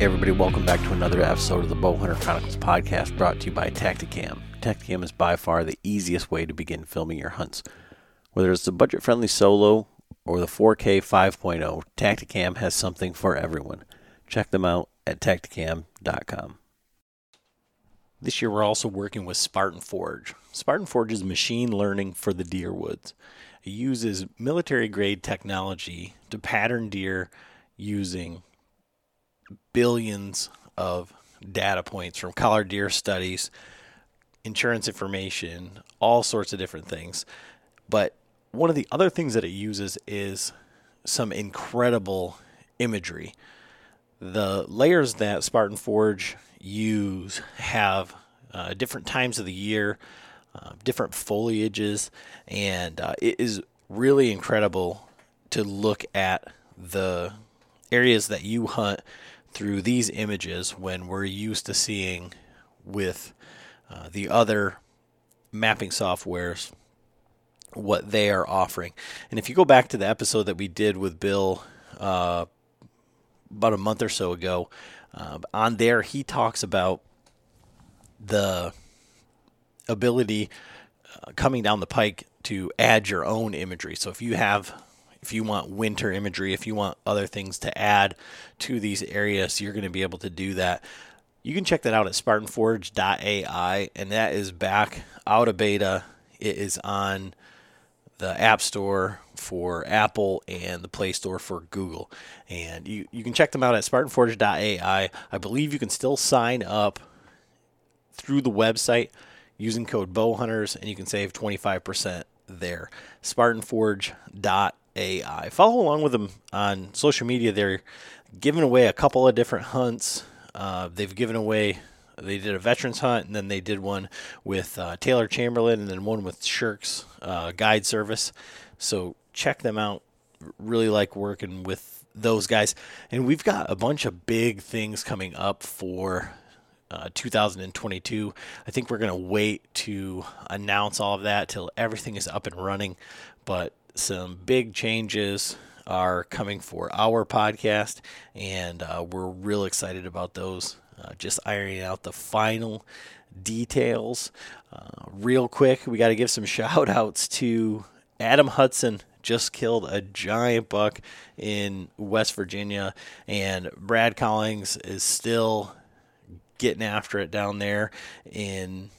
Everybody, welcome back to another episode of the Bowhunter Chronicles podcast brought to you by Tactacam. Tactacam is by far the easiest way to begin filming your hunts. Whether it's the budget friendly solo or the 4K 5.0, Tactacam has something for everyone. Check them out at tactacam.com. This year we're also working with Spartan Forge. Spartan Forge is machine learning for the deer woods. It uses military grade technology to pattern deer using billions of data points from collared deer studies, insurance information, all sorts of different things. But one of the other things that it uses is some incredible imagery. The layers that Spartan Forge use have uh, different times of the year, uh, different foliages, and uh, it is really incredible to look at the areas that you hunt through these images when we're used to seeing with uh, the other mapping softwares what they are offering. And if you go back to the episode that we did with Bill uh, about a month or so ago, uh, on there he talks about the ability uh, coming down the pike to add your own imagery. So if you have if you want winter imagery, if you want other things to add to these areas, you're going to be able to do that. You can check that out at SpartanForge.ai, and that is back out of beta. It is on the App Store for Apple and the Play Store for Google. And you, you can check them out at SpartanForge.ai. I believe you can still sign up through the website using code BOWHUNTERS, and you can save 25% there. SpartanForge.ai. AI. Follow along with them on social media. They're giving away a couple of different hunts. Uh, they've given away. They did a veterans hunt, and then they did one with uh, Taylor Chamberlain, and then one with Shirks uh, Guide Service. So check them out. Really like working with those guys, and we've got a bunch of big things coming up for uh, 2022. I think we're going to wait to announce all of that till everything is up and running. But some big changes are coming for our podcast, and uh, we're real excited about those. Uh, just ironing out the final details. Uh, real quick, we got to give some shout outs to Adam Hudson. Just killed a giant buck in West Virginia, and Brad Collings is still getting after it down there in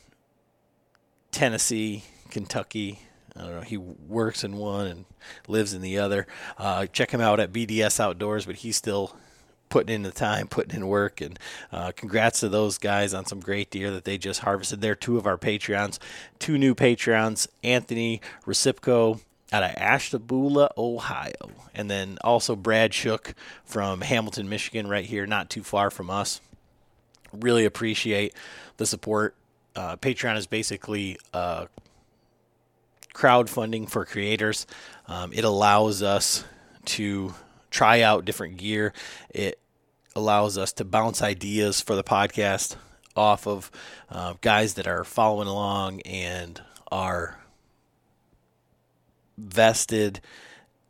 Tennessee, Kentucky, I don't know. He works in one and lives in the other. Uh, check him out at BDS Outdoors, but he's still putting in the time, putting in work, and uh, congrats to those guys on some great deer that they just harvested. They're two of our Patreons, two new Patreons, Anthony Recipco out of Ashtabula, Ohio, and then also Brad Shook from Hamilton, Michigan, right here, not too far from us. Really appreciate the support. Uh, Patreon is basically uh, crowdfunding for creators. Um, it allows us to try out different gear. It allows us to bounce ideas for the podcast off of uh, guys that are following along and are vested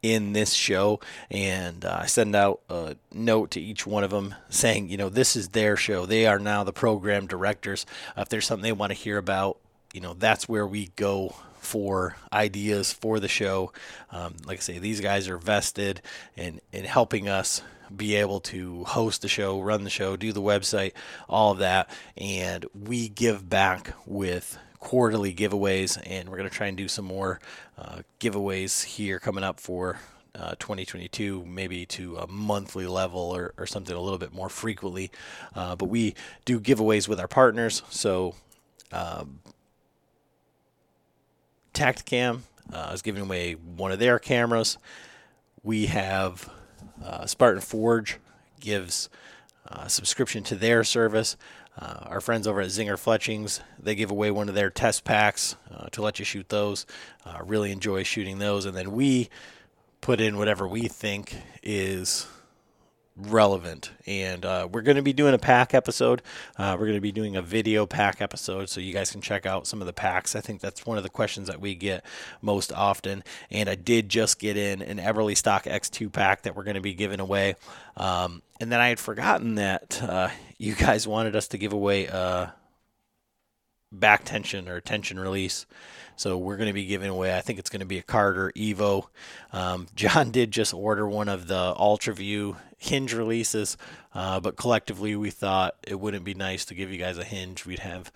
in this show and uh, I send out a note to each one of them saying, you know, this is their show. They are now the program directors. Uh, if there's something they want to hear about, you know, that's where we go for ideas for the show. Um, like I say, these guys are vested in, in helping us be able to host the show, run the show, do the website, all of that. And we give back with quarterly giveaways, and we're going to try and do some more uh, giveaways here coming up for uh, 2022, maybe to a monthly level or, or something a little bit more frequently. Uh, but we do giveaways with our partners, so um, Tactacam uh, is giving away one of their cameras. We have uh, Spartan Forge gives uh, a subscription to their service. Uh, our friends over at Zinger Fletchings, they give away one of their test packs uh, to let you shoot those. Uh, really enjoy shooting those. And then we put in whatever we think is relevant. And uh, we're going to be doing a pack episode. Uh, we're going to be doing a video pack episode so you guys can check out some of the packs. I think that's one of the questions that we get most often. And I did just get in an Eberlestock X2 pack that we're going to be giving away. Um, and then I had forgotten that uh, you guys wanted us to give away a back tension or tension release. So we're going to be giving away. I think it's going to be a Carter Evo. Um, John did just order one of the UltraView hinge releases, uh, but collectively we thought it wouldn't be nice to give you guys a hinge. We'd have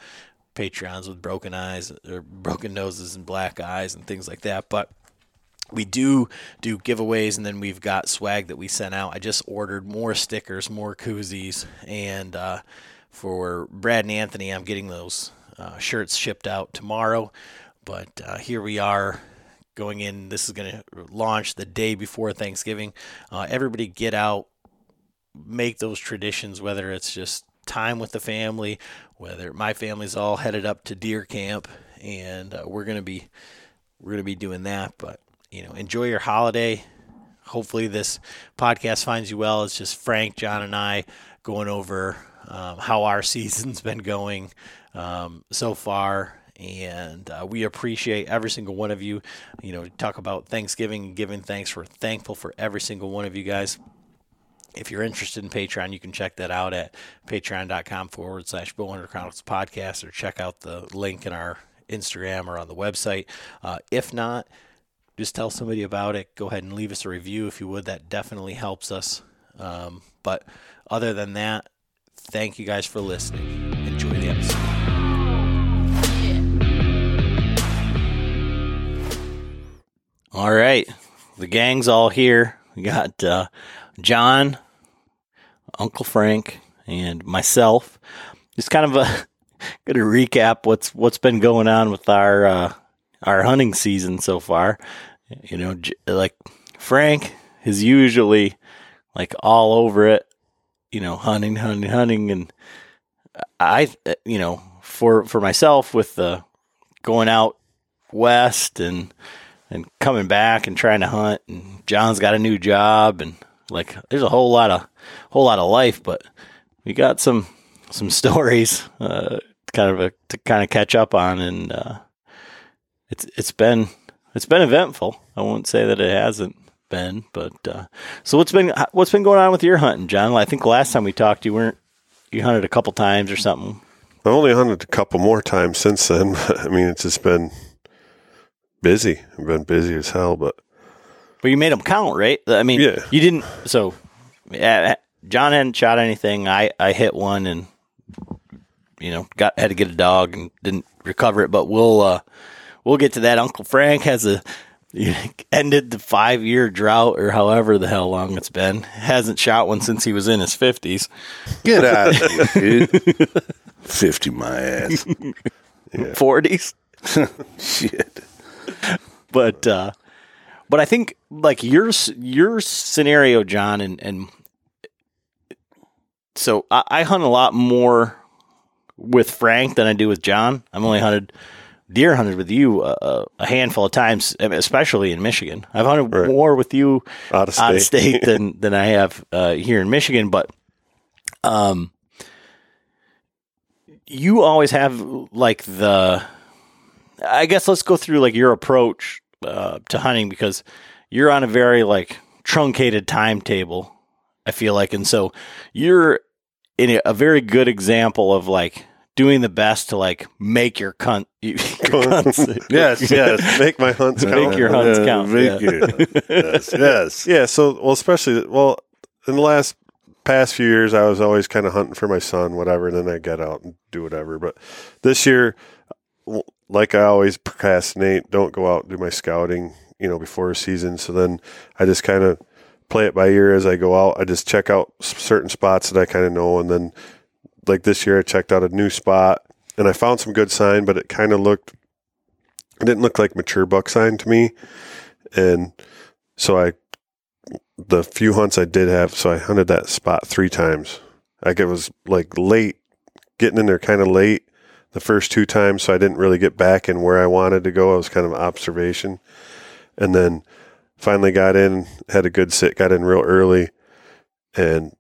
Patreons with broken eyes or broken noses and black eyes and things like that. But we do do giveaways and then we've got swag that we sent out. I just ordered more stickers, more koozies, and uh, for Brad and Anthony, I'm getting those uh, shirts shipped out tomorrow. But uh, here we are going in. This is going to launch the day before Thanksgiving. Uh, everybody get out, make those traditions, whether it's just time with the family, whether my family's all headed up to deer camp, and uh, we're going to be we're to be doing that. But you know, enjoy your holiday. Hopefully, this podcast finds you well. It's just Frank, John, and I going over um, how our season's been going um, so far and uh, we appreciate every single one of you. You know, talk about Thanksgiving giving thanks. We're thankful for every single one of you guys. If you're interested in Patreon, you can check that out at patreon.com forward slash Bowhunter Chronicles podcast or check out the link in our Instagram or on the website. Uh, if not, just tell somebody about it. Go ahead and leave us a review if you would. That definitely helps us. Um, but other than that, thank you guys for listening. Enjoy the episode. All right. The gang's all here. We got uh, John, Uncle Frank, and myself. Just kind of a going to recap what's what's been going on with our uh, our hunting season so far. You know, like Frank is usually like all over it. You know, hunting, hunting, hunting, and I, you know, for for myself with the going out west and and coming back and trying to hunt. And John's got a new job, and like there's a whole lot of whole lot of life. But we got some some stories, uh, kind of a, to kind of catch up on, and uh, it's it's been it's been eventful. I won't say that it hasn't been, but uh, so what's been what's been going on with your hunting, John? I think last time we talked, you weren't you hunted a couple times or something. I've only hunted a couple more times since then. I mean, it's just been busy. I've been busy as hell, but but you made them count, right? I mean, yeah. you didn't. So, yeah, John hadn't shot anything. I I hit one and you know got had to get a dog and didn't recover it. But we'll uh, we'll get to that. Uncle Frank has a ended the five year drought or however the hell long it's been. Hasn't shot one since he was in his fifties. Get out of here, dude. Fifty my ass. Forties. Shit but uh, but I think like your your scenario, John, and and so I, I hunt a lot more with Frank than I do with John. I've only hunted deer hunted with you uh, a handful of times, especially in Michigan. I've hunted right. more with you out of state, out of state than than I have uh, here in Michigan. But um, you always have like the. I guess let's go through like your approach uh, to hunting because you're on a very like truncated timetable. I feel like, and so you're in a very good example of like doing the best to like make your cunt. Your cunts. yes, yes, make my hunts count. Make your hunts yeah, count. Make yeah. yes, yes, yeah. So, well, especially well in the last past few years, I was always kind of hunting for my son, whatever, and then I get out and do whatever. But this year, like I always procrastinate, don't go out and do my scouting, you know, before a season. So then I just kind of play it by ear as I go out. I just check out certain spots that I kind of know. And then, like this year, I checked out a new spot and I found some good sign, but it kind of looked, it didn't look like mature buck sign to me. And so I, the few hunts I did have, so I hunted that spot three times. Like it was like late, getting in there kind of late the first two times, so I didn't really get back in where I wanted to go. I was kind of observation, and then finally got in, had a good sit, got in real early, and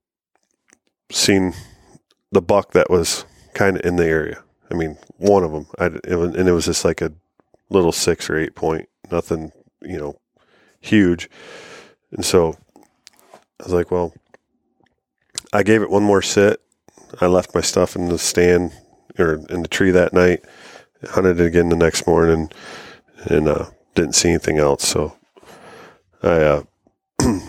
seen the buck that was kind of in the area. I mean, one of them, I, it was, and it was just like a little six or eight point, nothing, you know, huge. And so I was like, well, I gave it one more sit. I left my stuff in the stand or in the tree that night, hunted it again the next morning, and uh, didn't see anything else. So I uh,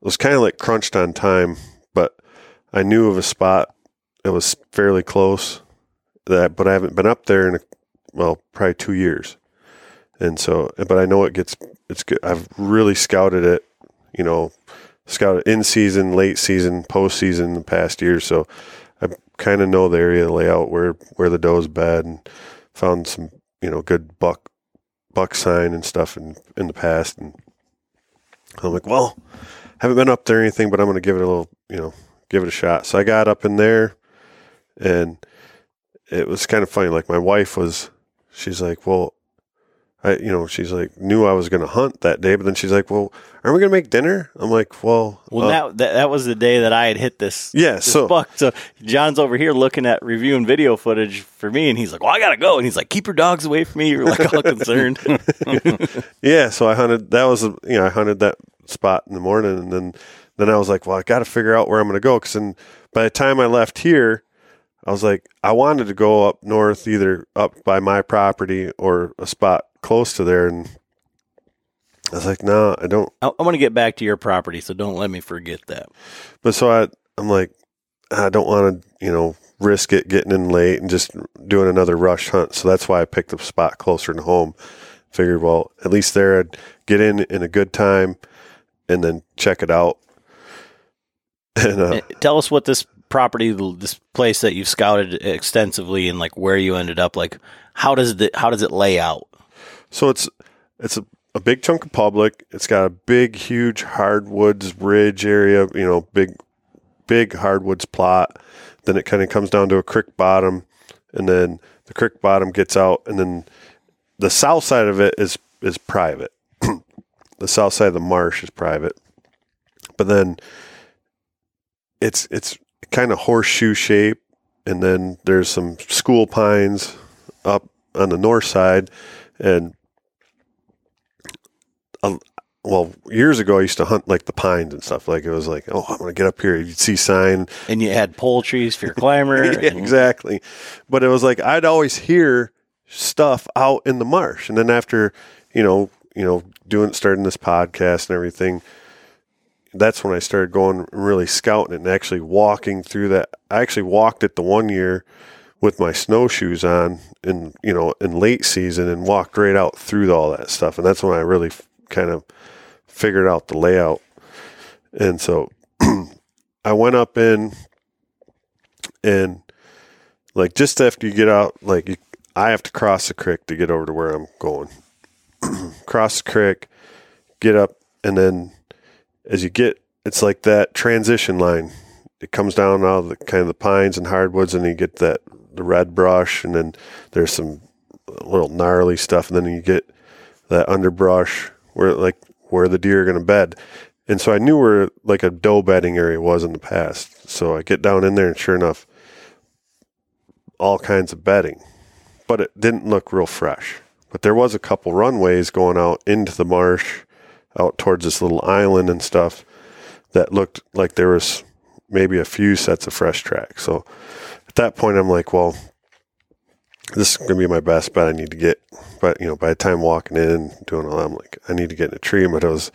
was kind of like crunched on time, but I knew of a spot that was fairly close. That, but I haven't been up there in a, well, probably two years, and so, but I know it gets it's good. I've really scouted it, you know, scouted in season, late season, post season, the past year. So kind of know the area, layout, where where the doe's bed, and found some you know good buck buck sign and stuff in in the past, and I'm like, well, haven't been up there or anything, but I'm to give it a little, you know, give it a shot. So I got up in there, and it was kind of funny. Like my wife was, she's like, well, I, you know, she's like, knew I was going to hunt that day, but then she's like, well, aren't we going to make dinner? I'm like, well, well, uh, that, that, that was the day that I had hit this, yeah, this so buck. So John's over here looking at reviewing video footage for me, and he's like, well, I got to go. And he's like, keep your dogs away from me. You're like all concerned. yeah. So I hunted, that was, you know, I hunted that spot in the morning. And then, then I was like, well, I got to figure out where I'm going to go. Cause then by the time I left here, I was like, I wanted to go up north, either up by my property or a spot close to there. And I was like, no, I don't. I, I want to get back to your property, so don't let me forget that. But so I, I'm like, I don't want to, you know, risk it getting in late and just doing another rush hunt. So that's why I picked a spot closer to home. Figured, well, at least there I'd get in in a good time and then check it out. And, uh, tell us what this property, this place that you've scouted extensively, and like where you ended up. Like, how does it how does it lay out? So it's it's a, a big chunk of public. It's got a big, huge hardwoods ridge area. You know, big big hardwoods plot. Then it kind of comes down to a creek bottom, and then the creek bottom gets out, and then the south side of it is is private. the south side of the marsh is private, but then it's it's kind of horseshoe shape, and then there's some school pines up on the north side, and um, well, years ago I used to hunt like the pines and stuff. Like it was like, oh, I'm gonna get up here. You'd see sign, and you had pole trees for your climber. yeah, exactly, but it was like I'd always hear stuff out in the marsh, and then after you know, you know, doing starting this podcast and everything, that's when I started going really scouting it and actually walking through that. I actually walked it the one year with my snowshoes on in you know in late season and walked right out through all that stuff, and that's when I really kind of figured out the layout. And so I went up in and like just after you get out, like you, I have to cross the creek to get over to where I'm going. cross the creek, get up, and then as you get, it's like that transition line. It comes down out of the kind of the pines and hardwoods, and you get that the red brush, and then there's some little gnarly stuff, and then you get that underbrush where like where the deer are going to bed. And so I knew where like a doe bedding area was in the past. So I get down in there, and sure enough, all kinds of bedding, but it didn't look real fresh. But there was a couple runways going out into the marsh out towards this little island and stuff that looked like there was maybe a few sets of fresh tracks. So at that point, I'm like, well, this is going to be my best bet. I need to get, but you know, by the time walking in doing all that, I'm like, I need to get in a tree. But it was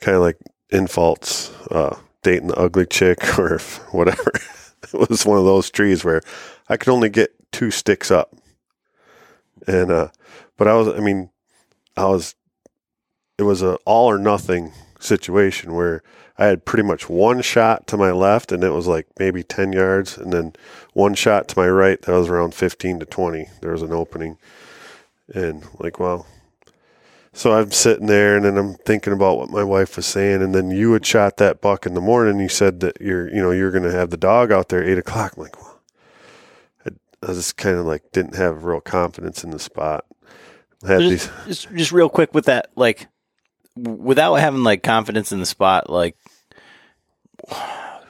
kind of like in faults, uh, dating the ugly chick or whatever. it was one of those trees where I could only get two sticks up. And, uh, but I was, I mean, I was it was a all or nothing situation where I had pretty much one shot to my left and it was like maybe 10 yards and then one shot to my right that was around 15 to 20 there was an opening. And like well so I'm sitting there and then I'm thinking about what my wife was saying and then you had shot that buck in the morning. You said that you're you know you're going to have the dog out there 8 o'clock. I'm like well I, I just kind of like didn't have real confidence in the spot. Had just, these just, just real quick with that like without having like confidence in the spot, like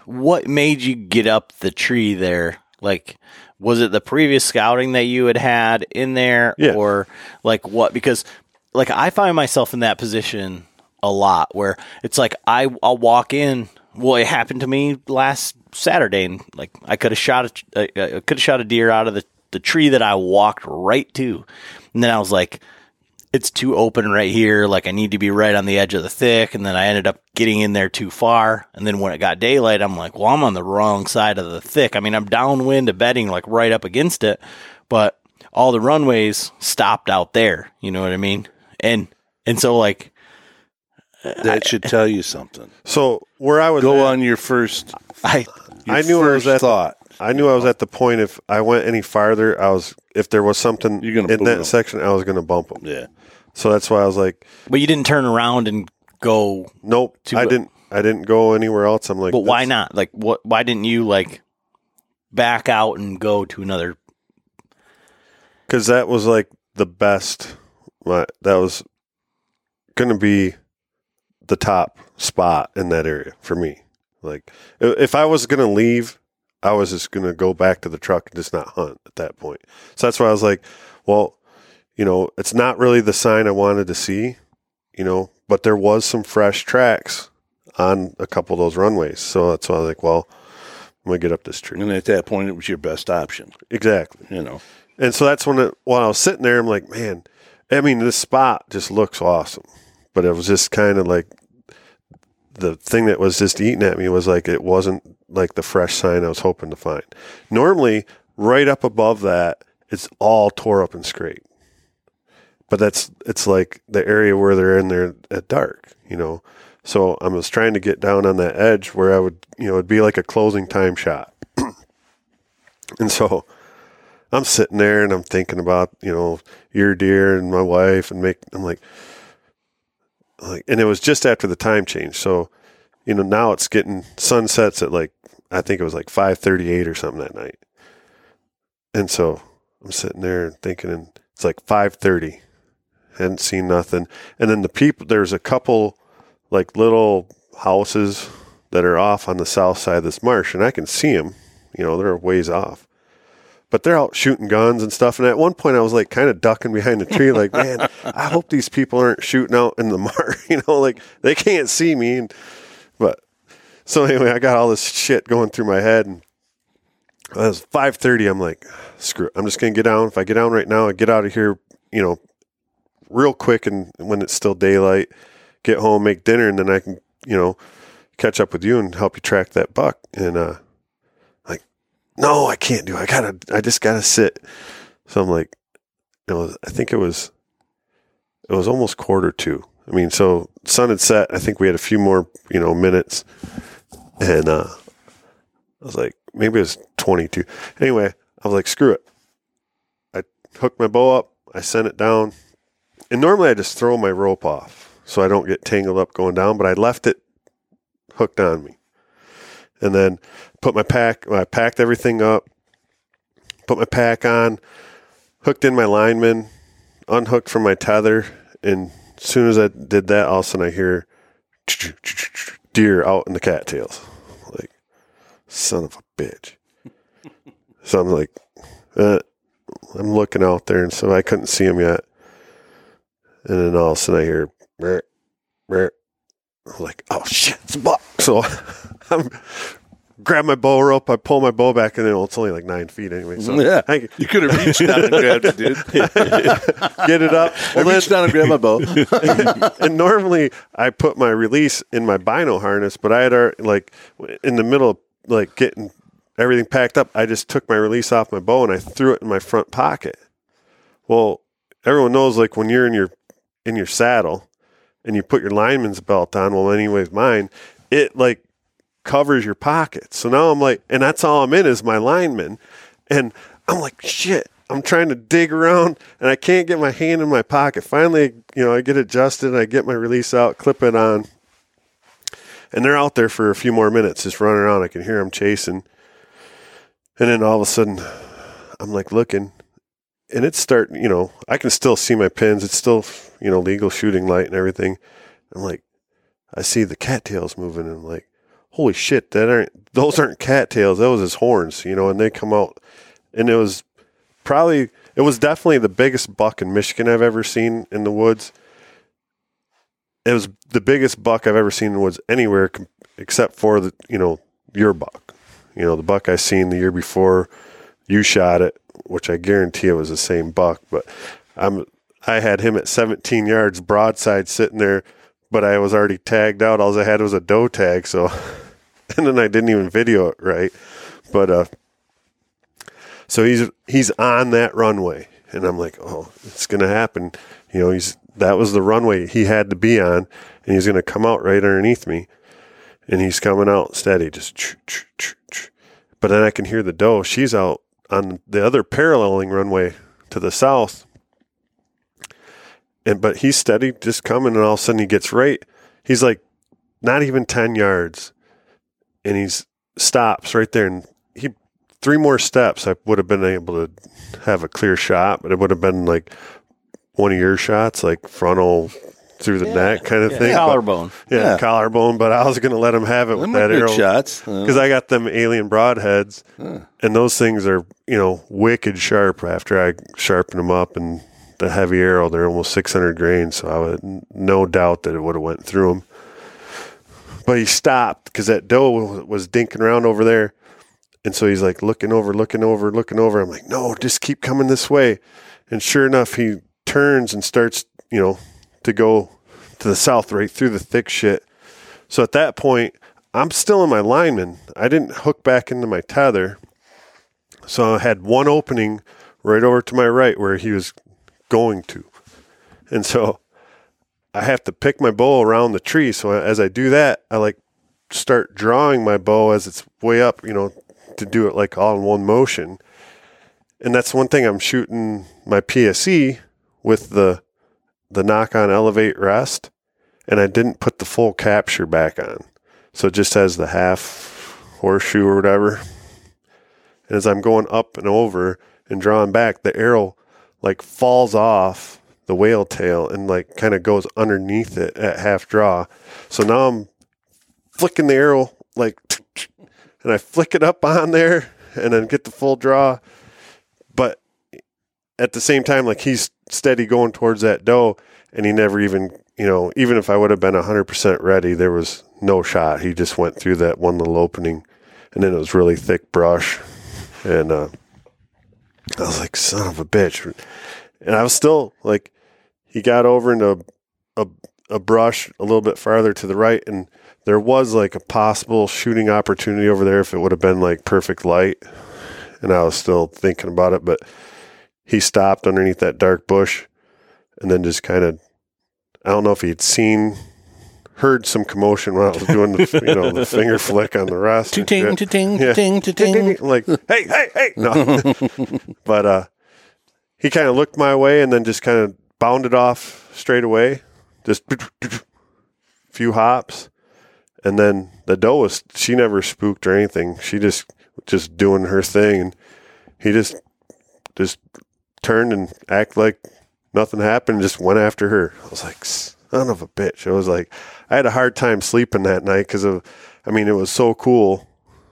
what made you get up the tree there? Like, was it the previous scouting that you had had in there, Yeah. or like what? Because like I find myself in that position a lot where it's like I I'll walk in. Well, it happened to me last Saturday, and like I could have shot a I could have shot a deer out of the the tree that I walked right to, and then I was like, it's too open right here. Like I need to be right on the edge of the thick. And then I ended up getting in there too far. And then when it got daylight, I'm like, well, I'm on the wrong side of the thick. I mean, I'm downwind of bedding, like right up against it, but all the runways stopped out there. You know what I mean? And, and so like, That should tell you something. So where I was Go at, on your first. I, Your I knew I was first at thought. I knew I was at the point if I went any farther, I was if there was something You're gonna in boot that 'em. section, I was going to bump them. Yeah. So that's why I was like, but you didn't turn around and go, nope, To I a- didn't. I didn't go anywhere else. I'm like, but why that's- not? Like, what, why didn't you like back out and go to another? because that was like the best. My, that was going to be the top spot in that area for me. Like i- if I was going to leave, I was just going to go back to the truck and just not hunt at that point. So that's why I was like, well, you know, it's not really the sign I wanted to see, you know, but there was some fresh tracks on a couple of those runways. So that's why I was like, well, I'm going to get up this tree. And at that point, it was your best option. Exactly. You know. And so that's when it, while I was sitting there, I'm like, man, I mean, this spot just looks awesome. But it was just kind of like the thing that was just eating at me was like it wasn't like the fresh sign I was hoping to find. Normally, right up above that, it's all tore up and scraped. But that's it's like the area where they're in there at dark, you know. So I was trying to get down on that edge where I would, you know, it'd be like a closing time shot. and so I'm sitting there and I'm thinking about, you know, your deer and my wife and make I'm like like and it was just after the time change. So, you know, now it's getting sunsets at like I think it was like 5:38 or something that night. And so I'm sitting there thinking and it's like 5:30. Hadn't seen nothing. And then the people there's a couple like little houses that are off on the south side of this marsh and I can see them, you know, they're a ways off but they're out shooting guns and stuff. And at one point, I was like kind of ducking behind the tree, like, man, I hope these people aren't shooting out in the marsh. You know, like they can't see me. And but so anyway, I got all this shit going through my head, and it was five thirty. I'm like, screw it. I'm just gonna get down. If I get down right now, I get out of here. You know, real quick, and when it's still daylight, get home, make dinner, and then I can, you know, catch up with you and help you track that buck. And uh, like, no, I can't do it. I gotta, I just gotta sit. So I'm like, it was, I think it was, it was almost quarter two. I mean, so sun had set. I think we had a few more, you know, minutes. And, uh, I was like, maybe it was 22. Anyway, I was like, screw it. I hooked my bow up. I sent it down. And normally I just throw my rope off so I don't get tangled up going down, but I left it hooked on me. And then put my pack, I packed everything up, put my pack on, hooked in my lineman, unhooked from my tether, and as soon as I did that, all of a sudden I hear deer out in the cattails. Like, son of a bitch. so I'm like, uh, I'm looking out there, and so I couldn't see him yet. And then all of a sudden I hear, "Brr, brr." I'm like, oh shit, it's a buck. So I'm grab my bow rope, I pull my bow back, and then it's only like nine feet anyway. So Yeah. I You could have reached down and grabbed it, dude. get it up. I Well, then, reached down and grabbed my bow. and normally I put my release in my bino harness, but I had our like in the middle, of, like getting everything packed up. I just took my release off my bow and I threw it in my front pocket. Well, everyone knows like when you're in your in your saddle and you put your lineman's belt on. Well, anyways, mine it like covers your pocket. So now I'm like, and that's all I'm in is my lineman, and I'm like, shit. I'm trying to dig around and I can't get my hand in my pocket. Finally, you know, I get adjusted, I get my release out, clip it on, and they're out there for a few more minutes, just running around. I can hear them chasing, and then all of a sudden, I'm like looking, and it's starting. You know, I can still see my pins. It's still, you know, legal shooting light and everything. I'm like, I see the cattails moving, and I'm like, holy shit, that aren't those aren't cattails. That was his horns, you know, and they come out, and it was probably it was definitely the biggest buck in Michigan I've ever seen in the woods. It was the biggest buck I've ever seen in the woods anywhere, except for the you know your buck, you know the buck I seen the year before you shot it, which I guarantee it was the same buck. But I'm I had him at 17 yards broadside sitting there, but I was already tagged out. All I had was a doe tag, so and then I didn't even video it right. But uh, so he's he's on that runway, and I'm like, oh, it's gonna happen. You know, he's that was the runway he had to be on, and he's gonna come out right underneath me, and he's coming out steady, just. Ch- ch- ch-. But then I can hear the doe. She's out on the other paralleling runway to the south, and but he's steady, just coming, and all of a sudden he gets right. He's like not even ten yards, and he stops right there, and he three more steps. I would have been able to have a clear shot, but it would have been like one of your shots, like frontal through the neck kind of thing. But- Collarbone. yeah, Yeah. collarbone. But I was going to let him have it with that arrow shots. Uh, because I got them alien broadheads, and those things are you know wicked sharp. After I sharpen them up and the heavy arrow, they're almost 600 grains, so I would no doubt that it would have went through them. But he stopped because that doe was, was dinking around over there, and so he's like looking over, looking over, looking over. I'm like, no, just keep coming this way. And sure enough, he turns and starts, you know, to go to the south, right through the thick shit. So at that point, I'm still in my lineman. I didn't hook back into my tether. So I had one opening right over to my right where he was going to. And so I have to pick my bow around the tree. So as I do that, I like start drawing my bow as it's way up, you know, to do it like all in one motion. And that's one thing I'm shooting my PSE with the the Nock On elevate rest and I didn't put the full capture back on. So it just has the half horseshoe or whatever. And as I'm going up and over and drawing back, the arrow like falls off the whale tail and like kind of goes underneath it at half draw. So now I'm flicking the arrow like, and I flick it up on there and then get the full draw. But at the same time, like he's steady going towards that doe, and he never even, you know, even if I would have been 100% ready, there was no shot. He just went through that one little opening, and then it was really thick brush. And uh, I was like, son of a bitch. And I was still like, he got over into a, a, brush a little bit farther to the right, and there was like a possible shooting opportunity over there if it would have been like perfect light. And I was still thinking about it, but he stopped underneath that dark bush and then just kind of I don't know if he'd seen heard some commotion when I was doing the you know the finger flick on the rest. Ting, ting, Yeah. ting, ting. Like, hey, hey, hey. No. but uh he kind of looked my way and then just kind of bounded off straight away. Just few hops. And then the doe was she never spooked or anything. She just just doing her thing and he just just turned and act like nothing happened, just went after her. I was like, son of a bitch. I was like, I had a hard time sleeping that night because of, I mean, it was so cool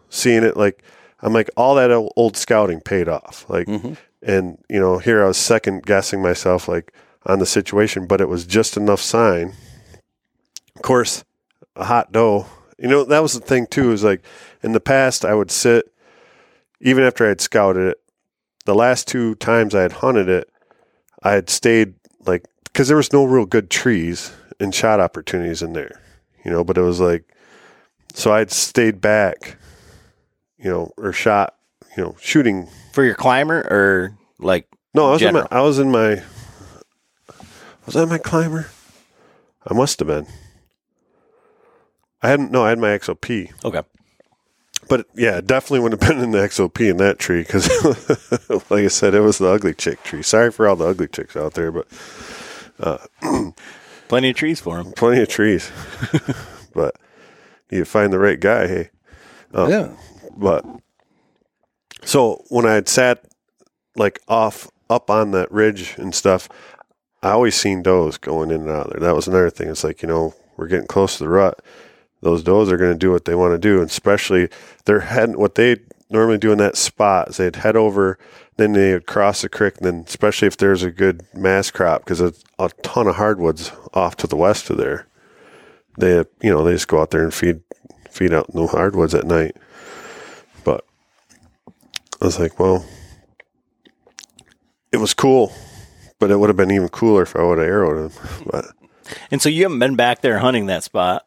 seeing it. Like, I'm like, all that old, old scouting paid off. Like, mm-hmm. and, you know, here I was second guessing myself, like, on the situation, but it was just enough sign. Of course, a hot doe, you know, that was the thing too, is like, in the past, I would sit, even after I had scouted it, the last two times I had hunted it, I had stayed like because there was no real good trees and shot opportunities in there, you know. But it was like, so I had stayed back, you know, or shot, you know, shooting. For your climber or like No, I was in my, I was in my, was that my climber? I must have been. I hadn't. No, I had my XOP. okay. But yeah, definitely would have been in the XOP in that tree because, like I said, it was the ugly chick tree. Sorry for all the ugly chicks out there, but uh, Plenty of trees for them. plenty of trees. but you find the right guy, hey. Uh, yeah. But so when I had sat like off up on that ridge and stuff, I always seen does going in and out there. That was another thing. It's like you know we're getting close to the rut. those does are going to do what they want to do, and especially they're heading what they normally do in that spot is they'd head over, then they would cross the creek, and then especially if there's a good mass crop because a, a ton of hardwoods off to the west of there, they you know they just go out there and feed feed out in the hardwoods at night. But I was like, well, it was cool, but it would have been even cooler if I would have arrowed him. But And so you haven't been back there hunting that spot.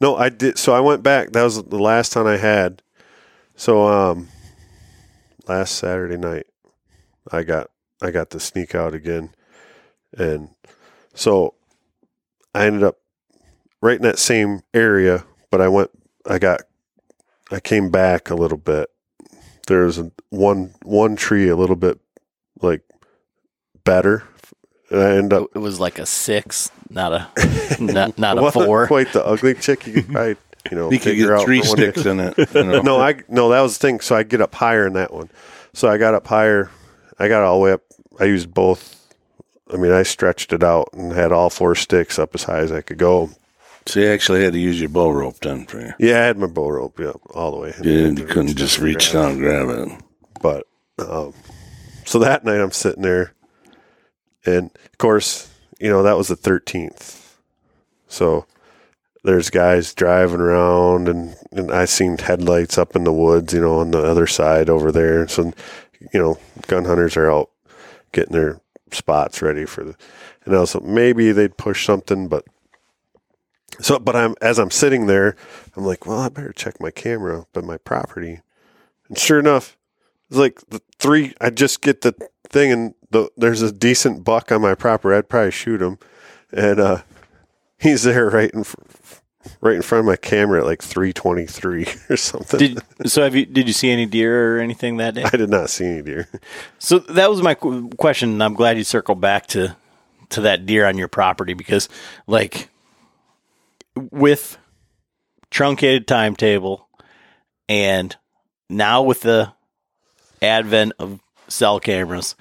no, I did. So I went back. That was the last time I had. So um, last Saturday night, I got I got to sneak out again, and so I ended up right in that same area. But I went. I got. I came back a little bit. There's one one tree a little bit like better. And I ended up It was like a six, not a not, not a four. quite the ugly chick. You could probably you know You could figure get out three the one you- sticks in it. You know? no, I no, that was the thing. So I get up higher in that one. So I got up higher. I got all the way up. I used both. I mean, I stretched it out and had all four sticks up as high as I could go. So you actually had to use your bow rope then for you. Yeah, I had my bow rope, yeah, all the way. You, you couldn't just reach down and grab it. But um, so that night I'm sitting there, and of course, you know that was the 13th. So there's guys driving around, and and I seen headlights up in the woods, you know, on the other side over there. So you know, gun hunters are out getting their spots ready for the. And also maybe they'd push something, but so but I'm as I'm sitting there, I'm like, well, I better check my camera but my property. And sure enough, it's like the three. I just get the thing, and the, there's a decent buck on my property. I'd probably shoot him, and uh, he's there right in fr- right in front of my camera at like three twenty three or something. Did so? Have you? Did you see any deer or anything that day? I did not see any deer. So that was my qu- question, and I'm glad you circled back to to that deer on your property because, like, with truncated timetable, and now with the advent of cell cameras,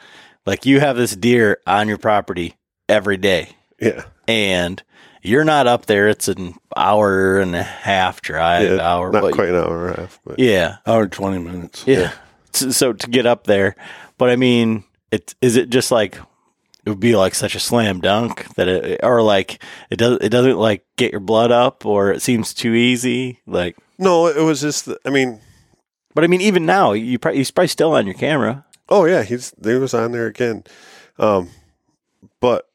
like you have this deer on your property every day, Yeah, and you're not up there. It's an hour and a half drive, yeah hour, not but- quite an hour and a half, but yeah, Hour and 20 minutes. yeah. So, so to get up there, but I mean, it is it just like it would be like such a slam dunk that it or like it does it doesn't like get your blood up or it seems too easy. Like, no, it was just. The, I mean, but I mean, even now you probably he's probably still on your camera. Oh yeah, he's he was on there again, um, but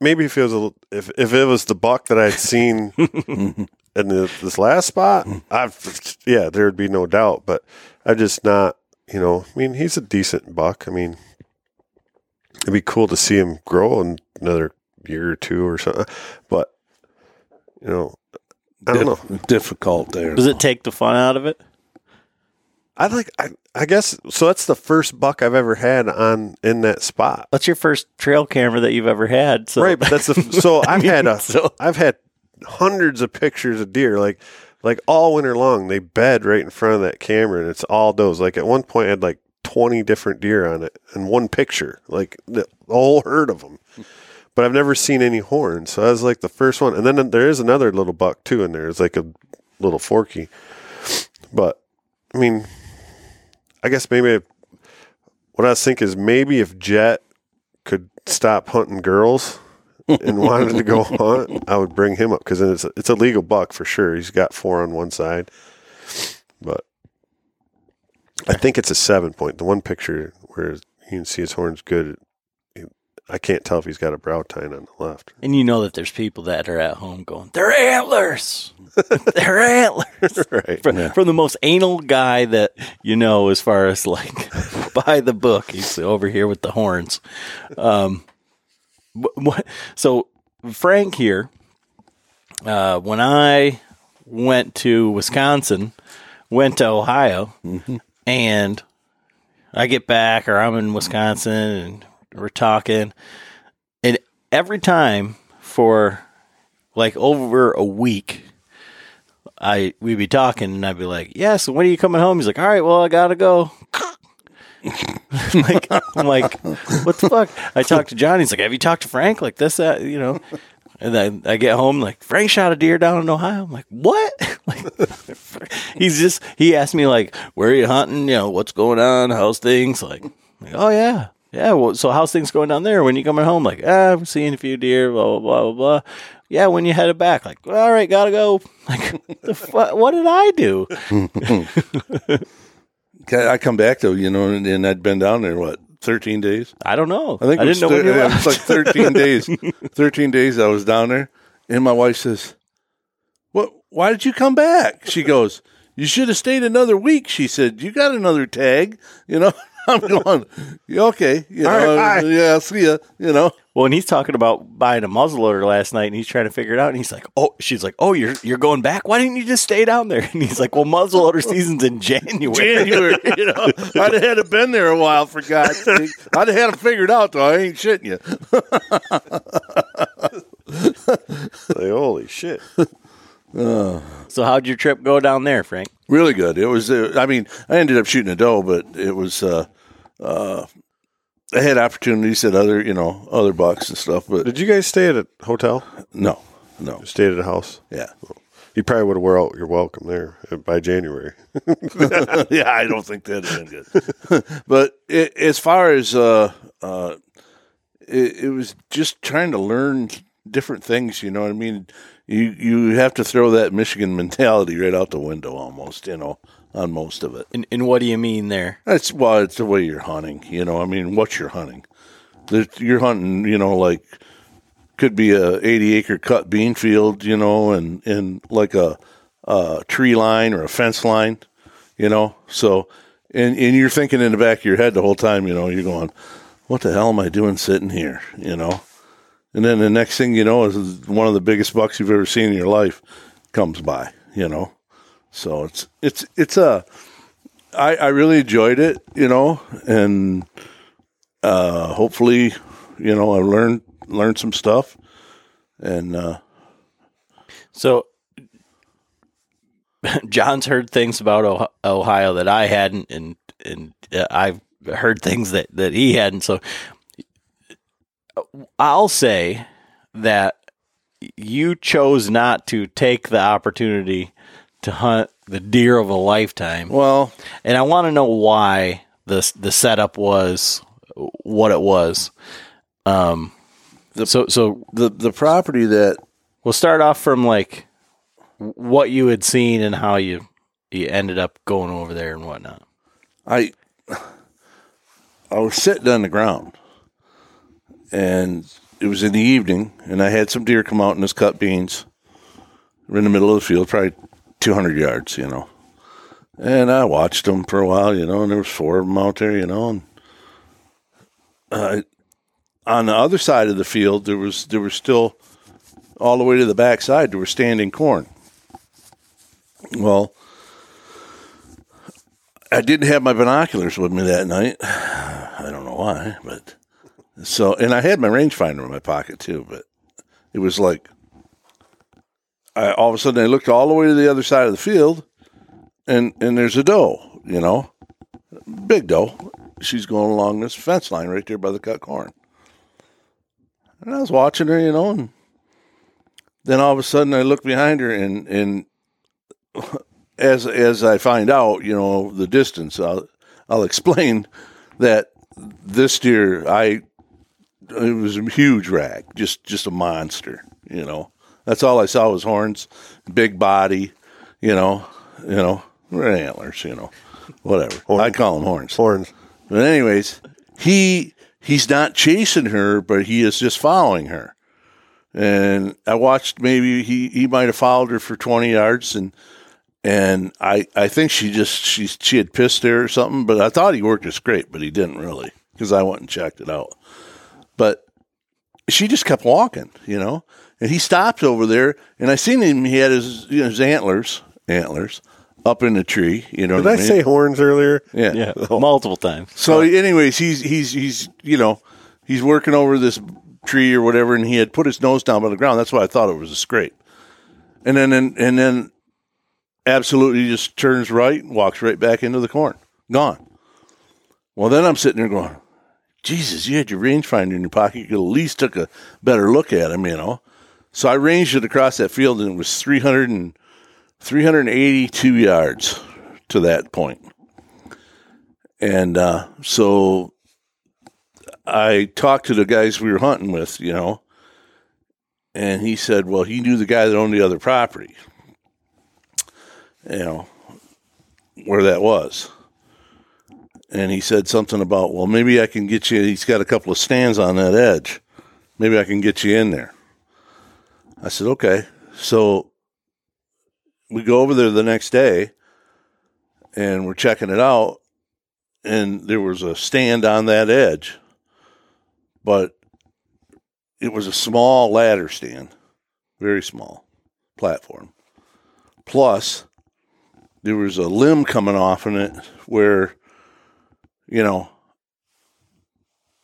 maybe if it was a, little- if if it was the buck that I'd seen in the, this last spot, I've yeah, there'd be no doubt. But I just not, you know. I mean, he's a decent buck. I mean, it'd be cool to see him grow in another year or two or something. But you know, I don't know. Difficult there. Does it take the fun out of it? I like. I I guess so. That's the first buck I've ever had on in that spot. That's your first trail camera that you've ever had. So right, but that's the so I've had a so- have had hundreds of pictures of deer like like all winter long. They bed right in front of that camera, and it's all those. Like at one point, I had like twenty different deer on it in one picture, like the, the whole herd of them. But I've never seen any horns, so that was like the first one. And then there is another little buck too in there. It's like a little forky, but I mean, I guess maybe what I was thinking is maybe if Jet could stop hunting girls and wanted to go hunt, I would bring him up because it's a, it's a legal buck for sure. He's got four on one side, but I think it's a seven point. The one picture where you can see his horns good. I can't tell if he's got a brow tine on the left. And you know that there's people that are at home going, "They're antlers, they're antlers." right. from, from the most anal guy that you know, as far as like by the book, he's over here with the horns. Um, what? So Frank here, uh, when I went to Wisconsin, went to Ohio, and I get back, or I'm in Wisconsin, and we're talking, and every time for like over a week. I we'd be talking and I'd be like, "Yeah, so when are you coming home?" He's like, "All right, well, I gotta go." like I'm like, "What the fuck?" I talked to John. He's like, "Have you talked to Frank?" Like this, that, you know. And then I get home, like Frank shot a deer down in Ohio. I'm like, what? like, he's just he asked me like, where are you hunting? You know, what's going on? How's things? Like, like oh yeah, yeah. Well, so how's things going down there? When you coming home? Like, ah, I'm seeing a few deer. Blah blah blah blah blah. Yeah, when you headed back, like, all right, gotta go. Like, fu- what did I do? I come back though, you know, and, and I'd been down there what thirteen days. I don't know. I think I it didn't was know when thir- you yeah, left. It's like thirteen days. Thirteen days I was down there, and my wife says, "What? Why did you come back?" She goes, "You should have stayed another week." She said, "You got another tag, you know." I'm going, "Yeah, okay, you know, All right, bye." yeah, I'll see ya, you know. Well, and he's talking about buying a muzzleloader last night, and he's trying to figure it out. And he's like, "Oh, she's like, oh, you're you're going back? Why didn't you just stay down there?" And he's like, "Well, muzzleloader season's in January." January, you know, I'd have had to been there a while for God's sake. I'd have had it figured out though. I ain't shitting you. Like, holy shit. So, how'd your trip go down there, Frank? Really good. It was. Uh, I mean, I ended up shooting a doe, but it was. Uh, uh, I had opportunities at other, you know, other bucks and stuff, but Did you guys stay at a hotel? no, no. Stayed at a house? Yeah, You probably would have wore out your welcome there uh, by January. yeah. I don't think that'd have been good. but it, as far as uh, uh, it, it was just trying to learn different things. You know what I mean? You you have to throw that Michigan mentality right out the window almost. You know, on most of it. And, and what do you mean there? That's well, it's the way you're hunting. You know, I mean, what you're hunting. You're hunting, you know, like could be a 80 acre cut bean field, you know, and and like a, a tree line or a fence line, you know. So, and and you're thinking in the back of your head the whole time, you know, you're going, "What the hell am I doing sitting here?" You know. And then the next thing you know is one of the biggest bucks you've ever seen in your life comes by, you know. So it's it's it's a I, I really enjoyed it, you know, and uh, hopefully, you know, I learned learned some stuff, and uh, So, John's heard things about Ohio, that I hadn't, and and uh, I've heard things that that he hadn't. So, I'll say that you chose not to take the opportunity to hunt the deer of a lifetime, well, and I want to know why the the setup was what it was. Um, so so the the property that We'll start off from like what you had seen and how you you ended up going over there and whatnot. I I was sitting on the ground, and it was in the evening, and I had some deer come out in this cut beans. We're in the middle of the field, probably 200 yards, you know. And I watched them for a while, you know, and there was four of them out there, you know. And uh, on the other side of the field, there was there was still all the way to the back side. There was standing corn. Well, I didn't have my binoculars with me that night. I don't know why, but so and I had my rangefinder in my pocket too, but it was like I all of a sudden I looked all the way to the other side of the field and and there's a doe, you know. Big doe. She's going along this fence line right there by the cut corn. And I was watching her, you know, and then all of a sudden I look behind her and and as as I find out, you know, the distance, I'll I'll explain that this deer, I it was a huge rag, just just a monster, you know. That's all I saw was horns, big body, you know, you know, antlers, you know, whatever. I call them horns. Horns. But anyways, he he's not chasing her, but he is just following her. And I watched maybe he, he might have followed her for twenty yards and and I, I think she just she she had pissed there or something, but I thought he worked her straight, but he didn't really because I went and checked it out. But she just kept walking, you know, and he stopped over there, and I seen him. He had his you know, his antlers antlers up in the tree, you know. Did what I mean? say horns earlier? Yeah. Yeah, oh. multiple times. So, anyways, he's he's he's you know he's working over this tree or whatever, and he had put his nose down by the ground. That's why I thought it was a scrape. And then and, and then absolutely just turns right and walks right back into the corn. Gone. Well, then I'm sitting there going, Jesus, you had your rangefinder in your pocket. You could at least took a better look at him, you know. So I ranged it across that field, and it was 300 and 382 yards to that point. And uh, so I talked to the guys we were hunting with, you know, and he said, well, he knew the guy that owned the other property, you know, where that was. And he said something about, well, maybe I can get you. He's got a couple of stands on that edge. Maybe I can get you in there. I said, okay. So we go over there the next day and we're checking it out. And there was a stand on that edge, but it was a small ladder stand, very small platform. Plus, there was a limb coming off in it where, you know,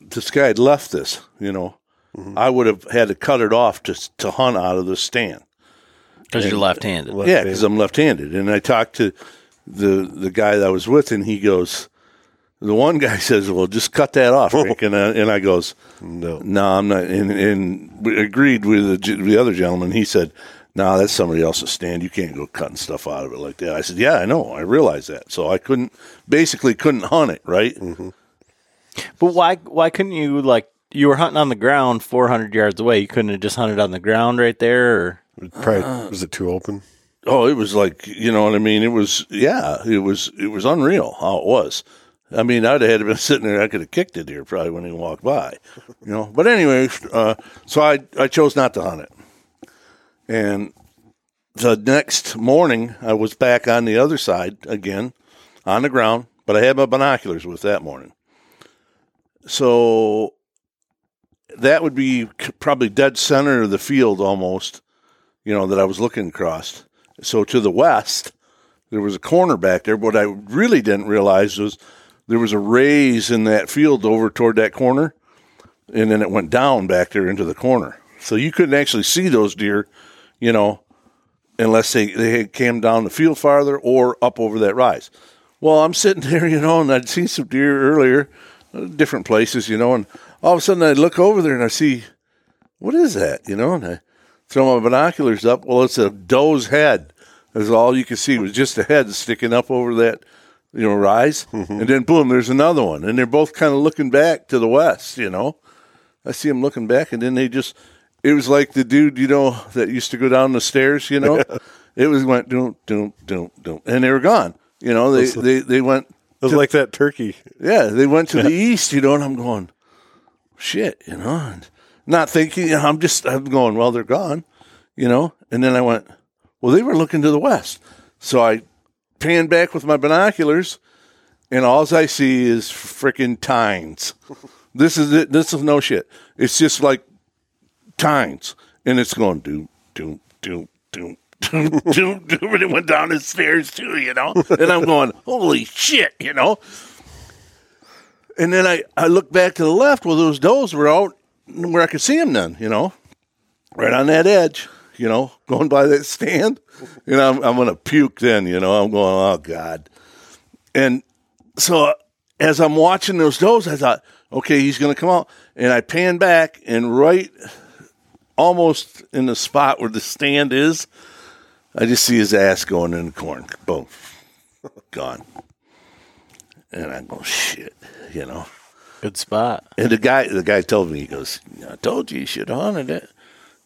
this guy had left this, you know. Mm-hmm. I would have had to cut it off to to hunt out of the stand. Because you're left-handed. Yeah, because I'm left-handed. And I talked to the the guy that I was with, and he goes, the one guy says, "Well, just cut that off," Rick. and, I, and I goes, "No, no, I'm not." And, and we agreed with the, the other gentleman. He said, "No, nah, that's somebody else's stand. You can't go cutting stuff out of it like that." I said, "Yeah, I know. I realize that." So I couldn't, basically, couldn't hunt it, right? Mm-hmm. But why? Why couldn't you like? You were hunting on the ground, 400 yards away. You couldn't have just hunted on the ground right there, or Probably, uh, was it too open? Oh, it was like you know what I mean. It was yeah, it was it was unreal how it was. I mean, I'd have had been sitting there. I could have kicked it here probably when he walked by, you know. But anyway, uh, so I I chose not to hunt it, and the next morning I was back on the other side again, on the ground. But I had my binoculars with that morning, so that would be probably dead center of the field almost, you know, that I was looking across. So to the west, there was a corner back there. What I really didn't realize was there was a raise in that field over toward that corner, and then it went down back there into the corner. So you couldn't actually see those deer, you know, unless they, they came down the field farther or up over that rise. Well, I'm sitting there, you know, and I'd seen some deer earlier, uh, different places, you know, and all of a sudden I look over there and I see, what is that, you know, and I throw my binoculars up. Well, it's a doe's head. That's all you could see was just a head sticking up over that you know, rise, mm-hmm. and then boom, there's another one, and they're both kind of looking back to the west. You know, I see them looking back, and then they just. It was like the dude, you know, that used to go down the stairs. You know, it was went doom doom doom doom, and they were gone. You know, they they they went. It was to, like that turkey. Yeah, they went to the east. You know, and I'm going, shit. You know, and not thinking. You know, I'm just I'm going. Well, they're gone. You know, and then I went. Well, they were looking to the west, so I pan back with my binoculars, and all I see is freaking tines. this is it. This is no shit. It's just like tines, and it's going doom, doom, doom, doom, doom, doom, doom, and it went down the stairs too, you know. And I'm going, holy shit, you know. And then I, I look back to the left where those does were out where I could see them then, you know, right on that edge you know, going by that stand. You know, I'm, I'm going to puke then, you know, I'm going, oh, God. And so as I'm watching those does, I thought, okay, he's going to come out. And I pan back, and right almost in the spot where the stand is, I just see his ass going in the corn. Boom. Gone. And I go, shit, you know. Good spot. And the guy, the guy told me, he goes, I told you you should have hunted it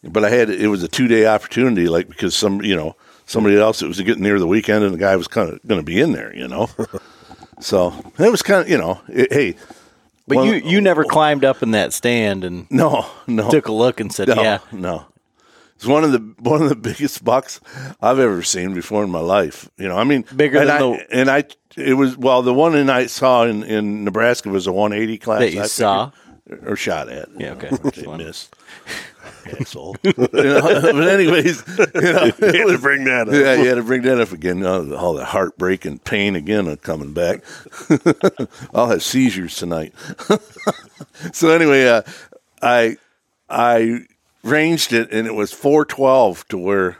but I had it was a two day opportunity, like because some you know somebody else it was getting near the weekend and the guy was kind of going to be in there, you know. so it was kind of you know, it, hey. But you you never climbed up in that stand and no no took a look and said no, yeah no. It's one of the one of the biggest bucks I've ever seen before in my life. You know, I mean, bigger than I, the and I it was well the one that I saw in, in Nebraska was a 180 class that you I saw or shot at. Yeah, okay, missed asshole. you know, but anyways, you know, you had to bring that up. Yeah, you had to bring that up again. Oh, all the heartbreak and pain again are coming back. I'll have seizures tonight. so anyway, uh, I I ranged it, and it was four twelve to where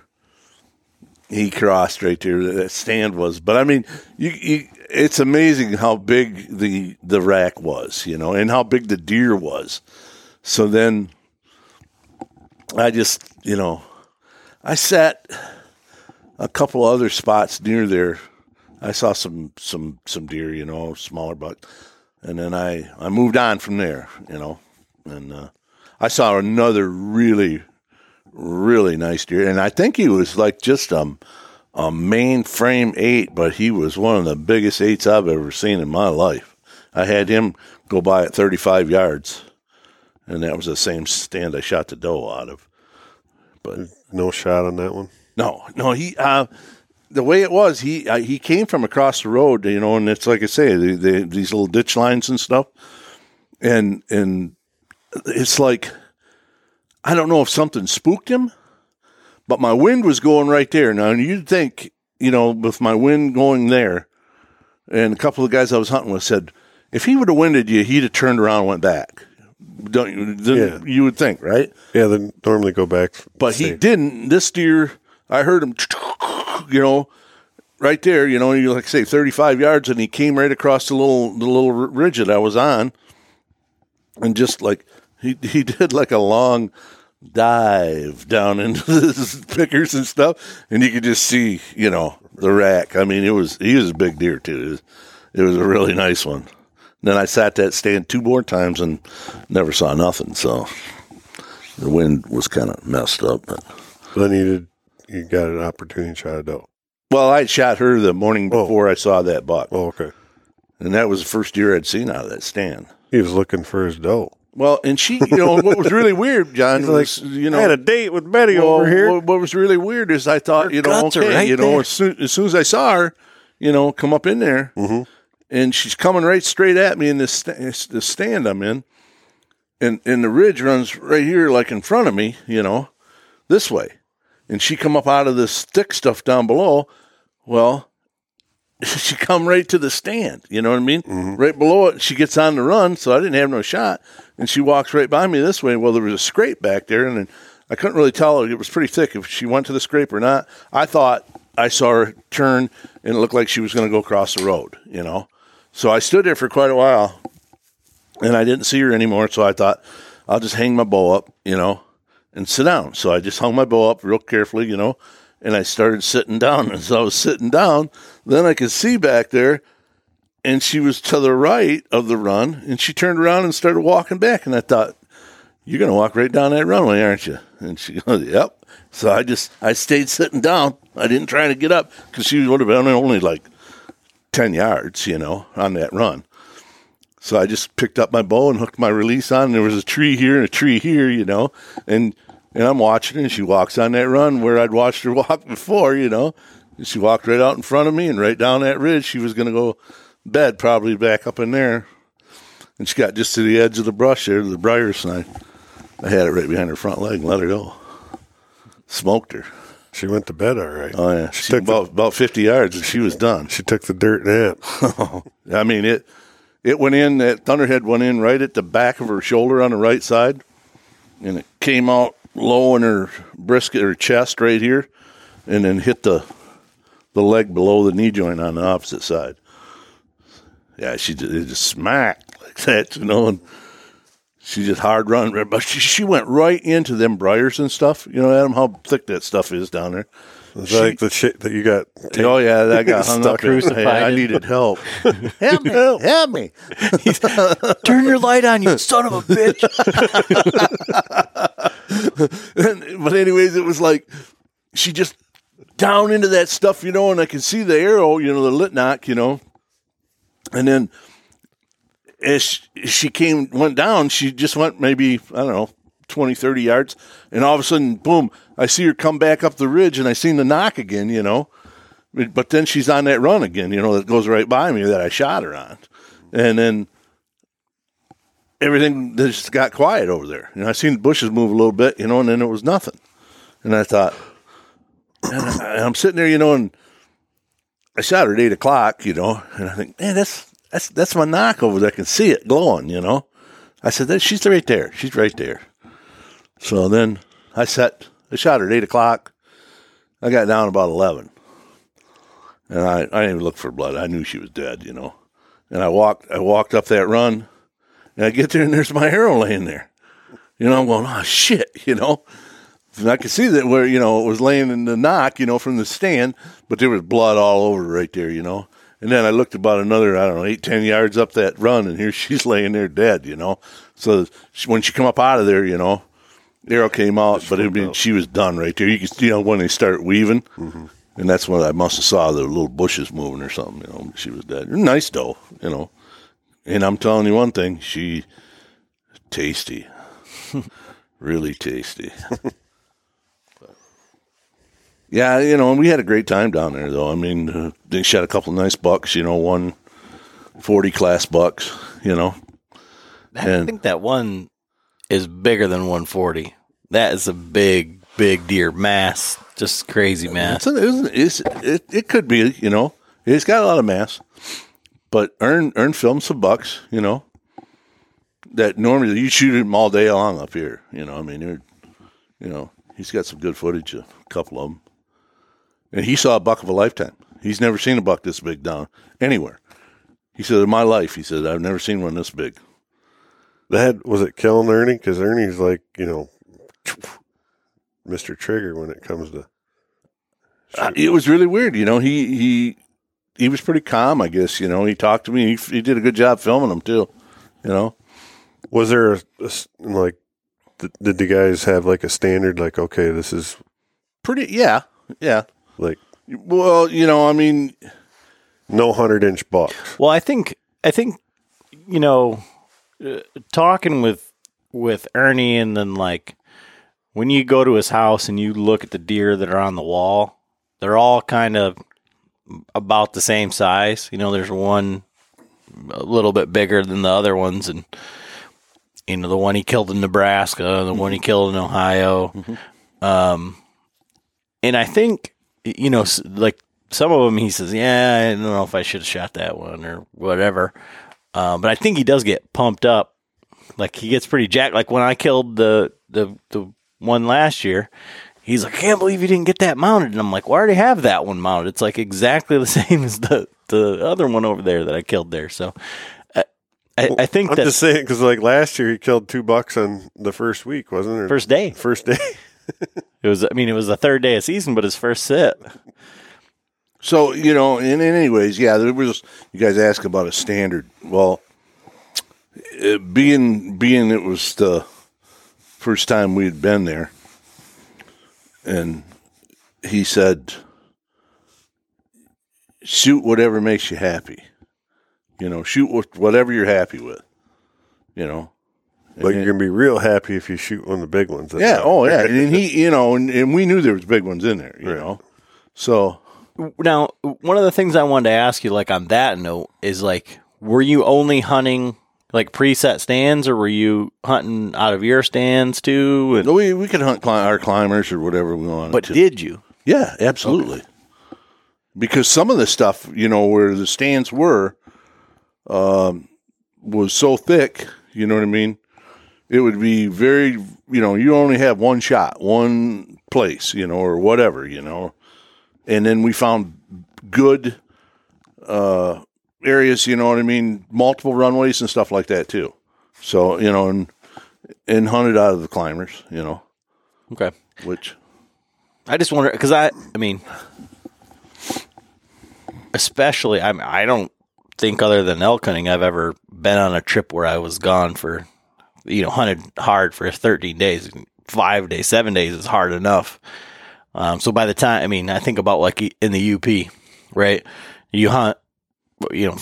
he crossed right there. That stand was, but I mean, you, you it's amazing how big the the rack was, you know, and how big the deer was. So then I just you know, I sat a couple other spots near there. I saw some some some deer, you know, smaller buck, and then I I moved on from there, you know, and uh, I saw another really really nice deer, and I think he was like just um a mainframe eight, but he was one of the biggest eights I've ever seen in my life. I had him go by at 35 yards, and that was the same stand I shot the doe out of. But no shot on that one. No, no, he. Uh, the way it was, he uh, he came from across the road, you know, and it's like I say, the, the, these little ditch lines and stuff, and and it's like I don't know if something spooked him, but my wind was going right there. Now you'd think, you know, with my wind going there, and a couple of guys I was hunting with said, if he would have winded you, he'd have turned around and went back. Don't you? Yeah. You would think, right? Yeah, they normally go back. But he didn't. This deer, I heard him, you know, right there. You know, you like say thirty five yards, and he came right across the little the little ridge that I was on, and just like he he did like a long dive down into the pickers and stuff, and you could just see, you know, the rack. I mean, it was he was a big deer too. It was, it was a really nice one. Then I sat that stand two more times and never saw nothing. So the wind was kind of messed up. But then you did, you got an opportunity to shot a doe. Well, I shot her the morning oh. before oh. I saw that buck. Oh, okay. And that was the first deer I'd seen out of that stand. He was looking for his doe. Well, and she, you know, what was really weird, John, was, like, you know, I had a date with Betty well, over here. What, what, was really weird is I thought, her you know, okay, right you know, as soon, as soon, as I saw her, you know, come up in there, mm-hmm. and she's coming right straight at me in this this stand I'm in, and and the ridge runs right here, like in front of me, you know, this way, and she come up out of this thick stuff down below. Well, she come right to the stand. You know what I mean? Mm-hmm. Right below it, she gets on the run, so I didn't have no shot. And she walks right by me this way. Well, there was a scrape back there, and I couldn't really tell. It was pretty thick if she went to the scrape or not. I thought I saw her turn, and it looked like she was going to go across the road. You know, so I stood there for quite a while, and I didn't see her anymore. So I thought I'll just hang my bow up, you know, and sit down. So I just hung my bow up real carefully, you know and I started sitting down. And as I was sitting down, then I could see back there, and she was to the right of the run, and she turned around and started walking back. And I thought, "You're going to walk right down that runway, aren't you?" And she goes, "Yep." So I just I stayed sitting down. I didn't try to get up because she would have been only like ten yards, you know, on that run. So I just picked up my bow and hooked my release on. And there was a tree here and a tree here, you know, and and I'm watching and she walks on that run where I'd watched her walk before, you know. She walked right out in front of me and right down that ridge. She was going to go bed, probably back up in there. And she got just to the edge of the brush there, the briars, and I, I had it right behind her front leg and let her go. Smoked her. She went to bed all right. Oh yeah, she, she took about the, about fifty yards and she was done. She took the dirt nap. I mean it. It went in. That thunderhead went in right at the back of her shoulder on the right side, and it came out low in her brisket or chest right here, and then hit the the leg below the knee joint on the opposite side. Yeah, she just, just smacked like that, you know, and she just hard run, but she, she went right into them briars and stuff. You know, Adam, how thick that stuff is down there. It's she, like the shit that you got. Oh yeah, that got hung up. Crucified. Hey, I needed help. help me! Help me! Turn your light on, you son of a bitch! and, but anyways, it was like she just down into that stuff, you know, and I can see the arrow, you know, the lit nock, you know, and then as she came went down, she just went maybe I don't know 20, 30 yards, and all of a sudden, boom! I see her come back up the ridge, and I seen the nock again, you know. But then she's on that run again, you know, that goes right by me that I shot her on, and then everything just got quiet over there. Know, I seen the bushes move a little bit, you know, and then it was nothing. And I thought, and I, am sitting there, you know, and I shot her at eight o'clock, you know, and I think, man, that's that's that's my nock over there. I can see it glowing, you know. I said, she's right there. She's right there. So then I set, I shot her at eight o'clock. I got down about 11. And I, I didn't even look for blood. I knew she was dead, you know. And I walked, I walked up that run and I get there and there's my arrow laying there. You know, I'm going, oh shit, you know. And I could see that where you know it was laying in the nock, you know, from the stand, but there was blood all over right there, you know. And then I looked about another, I don't know, eight, ten yards up that run, and here she's laying there dead, you know. So she, when she come up out of there, you know, arrow came out, but it, mean, she was done right there. You could, you know, when they start weaving, mm-hmm. and that's when I must have saw the little bushes moving or something. You know, she was dead. Nice though, you know. And I'm telling you one thing, she tasty, really tasty. yeah, you know, and we had a great time down there though. I mean, uh, they shot a couple nice bucks. You know, one 40 class bucks. You know, I think that one is bigger than 140. That is a big, big deer mass, just crazy mass. It's, it's, it, it could be, you know, it's got a lot of mass, but earn earn film some bucks, you know. That normally you shoot him all day long up here, you know. I mean, you know, he's got some good footage, a couple of them, and he saw a buck of a lifetime. He's never seen a buck this big down anywhere. He said, "In my life," he said, "I've never seen one this big." That was it killing Ernie because Ernie's like you know, Mister Trigger when it comes to. Uh, it was really weird, you know. He he he was pretty calm, I guess. You know, he talked to me. He, he did a good job filming them too. You know, was there a, a, like th- did the guys have like a standard? Like, okay, this is pretty. Yeah, yeah. Like, well, you know, I mean, no hundred inch bucks. Well, I think I think you know uh, talking with with Ernie, and then like when you go to his house and you look at the deer that are on the wall, they're all kind of about the same size. You know, there's one a little bit bigger than the other ones, and you know the one he killed in Nebraska, the mm-hmm. one he killed in Ohio, mm-hmm. um, and I think you know like some of them he says, yeah, I don't know if I should have shot that one or whatever. Uh, but I think he does get pumped up. Like he gets pretty jacked. Like when I killed the the the one last year, he's like, I can't believe you didn't get that mounted. And I'm like, well, I already have that one mounted. It's like exactly the same as the the other one over there that I killed there. So I, I, I think I'm just saying because like last year he killed two bucks on the first week, wasn't it? First day. First day. it was. I mean, it was the third day of season, but his first sit. So you know, and, anyways, yeah, there was. You guys ask about a standard. Well, it, being being it was the first time we'd been there, and he said, "Shoot whatever makes you happy." You know, shoot whatever you're happy with. You know, but you're gonna be real happy if you shoot one of the big ones. Yeah. Oh, yeah. and he, you know, and, and, we knew there was big ones in there. You right. know, so now, one of the things I wanted to ask you, like on that note, is like, were you only hunting like preset stands, or were you hunting out of your stands too? And, we we could hunt cli- our climbers or whatever we wanted. But to. did you? Yeah, absolutely. Okay. Because some of the stuff, you know, where the stands were, um, was so thick. You know what I mean? It would be very, you know, you only have one shot, one place, you know, or whatever, you know and then we found good uh, areas. You know what I mean? Multiple runways and stuff like that too. So you know, and and hunted out of the climbers. You know. Okay. Which I just wonder because I I mean, especially I I don't think other than elk hunting I've ever been on a trip where I was gone for you know hunted hard for 13 days, five days, seven days is hard enough. Um, so by the time, I mean, I think about like in the UP, right? You hunt, you know,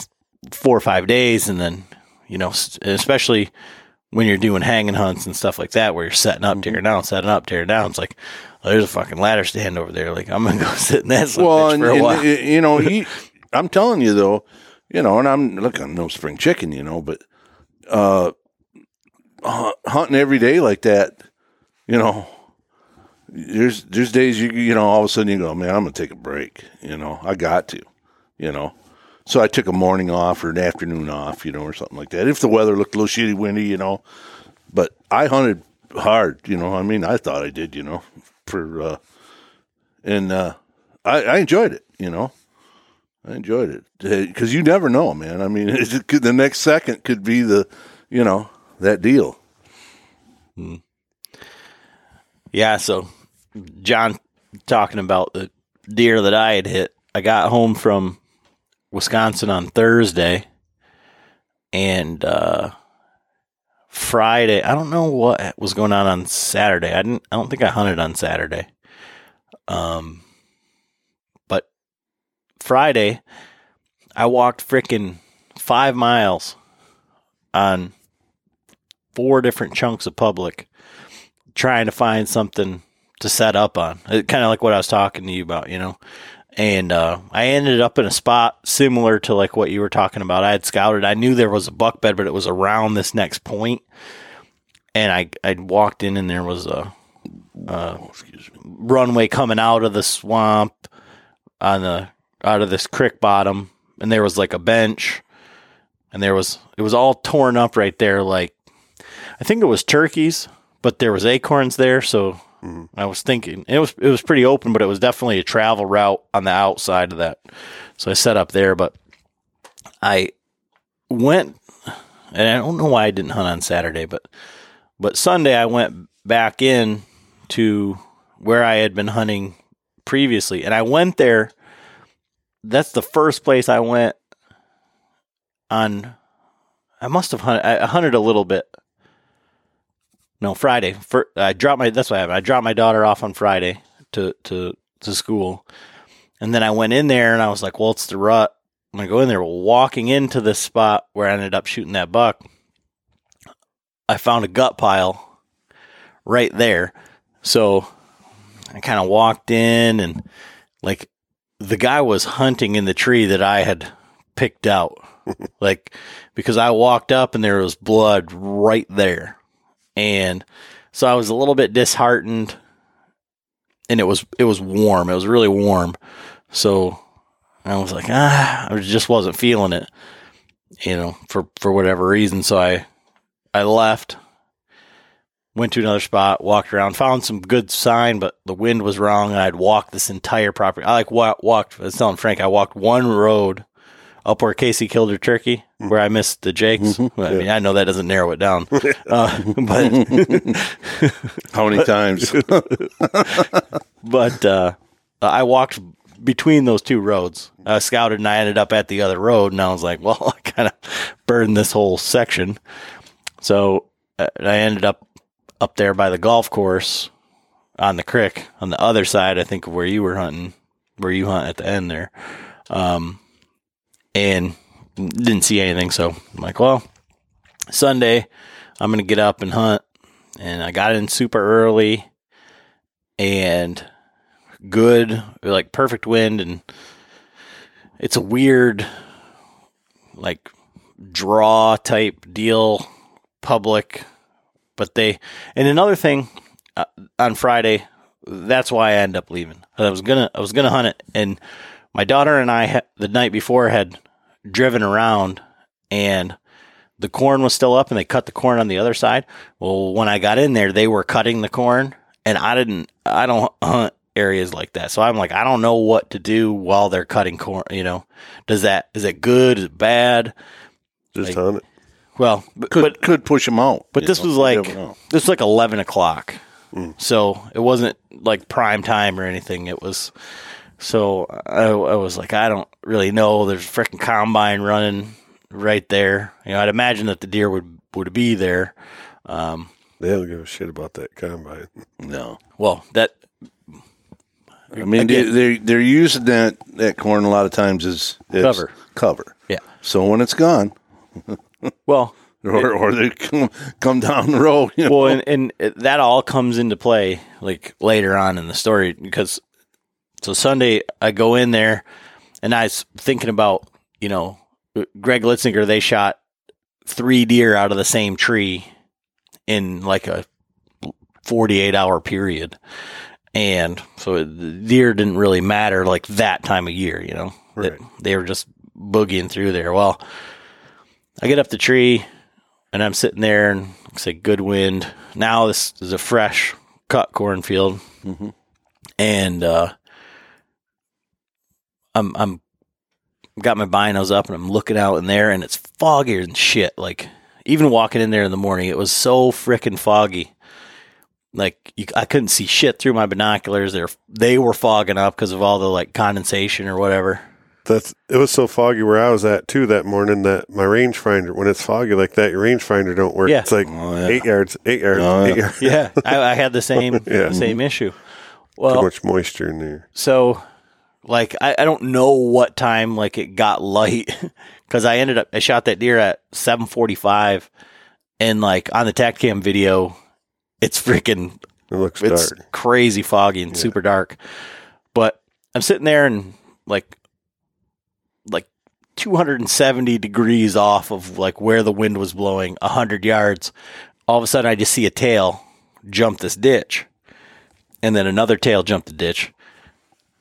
four or five days, and then, you know, especially when you're doing hanging hunts and stuff like that, where you're setting up, tearing down, setting up, tearing down. It's like, oh, there's a fucking ladder stand over there. Like I'm gonna go sit in that well, and, for a while. And, you know, he, I'm telling you though, you know, and I'm look, I'm no spring chicken, you know, but uh, hunting every day like that, you know, there's there's days you you know all of a sudden you go man I'm gonna take a break you know I got to you know. So I took a morning off or an afternoon off you know or something like that if the weather looked a little shitty windy you know. But I hunted hard you know I mean I thought I did you know for uh, and uh, I, I enjoyed it you know. I enjoyed it because you never know man. I mean could, the next second could be the you know that deal. Hmm. Yeah, so John talking about the deer that I had hit. I got home from Wisconsin on Thursday, and uh, Friday. I don't know what was going on on Saturday. I didn't. I don't think I hunted on Saturday. Um, but Friday, I walked freaking five miles on four different chunks of public, trying to find something to set up on. Kind of like what I was talking to you about, you know. And uh, I ended up in a spot similar to like what you were talking about. I had scouted. I knew there was a buck bed, but it was around this next point. And I I walked in, and there was a, a runway coming out of the swamp on the out of this creek bottom, and there was like a bench, and there was it was all torn up right there. Like I think it was turkeys, but there was acorns there, so Mm-hmm. I was thinking it was it was pretty open, but it was definitely a travel route on the outside of that. So I set up there, but I went, and I don't know why I didn't hunt on Saturday, but but Sunday I went back in to where I had been hunting previously, and I went there. That's the first place I went on. I must have hunted. I hunted a little bit no Friday. For, I dropped my that's what happened. I dropped my daughter off on Friday to to to school, and then I went in there and I was like, well, it's the rut. I'm gonna go in there. Walking into this spot where I ended up shooting that buck, I found a gut pile right there. So I kind of walked in and like the guy was hunting in the tree that I had picked out. like because I walked up and there was blood right there. And so I was a little bit disheartened and it was it was warm. It was really warm. So I was like, ah, I just wasn't feeling it, you know, for for whatever reason. So I I left, went to another spot, walked around, found some good sign, but the wind was wrong, and I'd walked this entire property. I like walked. I was telling Frank, I walked one road up where Casey killed her turkey, mm-hmm. where I missed the Jakes. Mm-hmm. I mean, I know that doesn't narrow it down, uh, but how many times? but uh, I walked between those two roads. I scouted and I ended up at the other road, and I was like, well, I kind of burned this whole section. So uh, I ended up up there by the golf course on the creek on the other side. I think of where you were hunting, where you hunt at the end there. Um, and didn't see anything. So I'm like, well, Sunday, I'm going to get up and hunt. And I got in super early and good, like perfect wind. And it's a weird, like, draw type deal, public. But they, and another thing uh, on Friday, that's why I ended up leaving. I was gonna, I was gonna hunt it, and my daughter and I the night before had driven around and the corn was still up and they cut the corn on the other side. Well, when I got in there, they were cutting the corn and I didn't, I don't hunt areas like that. So I'm like, I don't know what to do while they're cutting corn. You know, does that, is it good? Is it bad? Just like, hunt it. Well, could, but could push them out. But this know, was like, this was like 11 o'clock. Mm. So it wasn't like prime time or anything. It was, so I, I was like, I don't really know. There's a freaking combine running right there. You know, I'd imagine that the deer would would be there. Um, they don't give a shit about that combine. No. Well, that. I mean, again, they're they're using that that corn a lot of times as, as cover. Cover. Yeah. So when it's gone. well. Or, or they come, come down the road. You know? Well, and, and that all comes into play like later on in the story because so Sunday, I go in there and I was thinking about, you know, Greg Litzinger, they shot three deer out of the same tree in like a 48 hour period. And so the deer didn't really matter like that time of year, you know, right. they were just boogieing through there. Well, I get up the tree and I'm sitting there and say good wind. Now this is a fresh cut cornfield. Mm-hmm. And, uh, I'm I'm got my binos up and I'm looking out in there and it's foggier than shit. Like even walking in there in the morning, it was so freaking foggy. like you, I couldn't see shit through my binoculars. They were, they were fogging up because of all the like condensation or whatever. That's it was so foggy where I was at too that morning that my rangefinder when it's foggy like that your rangefinder don't work. Yeah. It's like Oh, yeah. eight yards, eight yards, Oh, eight yeah. yards. Yeah, I, I had the same Yeah. same issue. Well, Too much moisture in there. so like I, I don't know what time like it got light because I ended up I shot that deer at seven forty five, and like on the Tactacam video, it's freaking It looks it's dark. crazy foggy and super dark. But I'm sitting there and like like 270 degrees off of like where the wind was blowing, 100 yards. All of a sudden I just see a tail jump this ditch. And then another tail jump the ditch.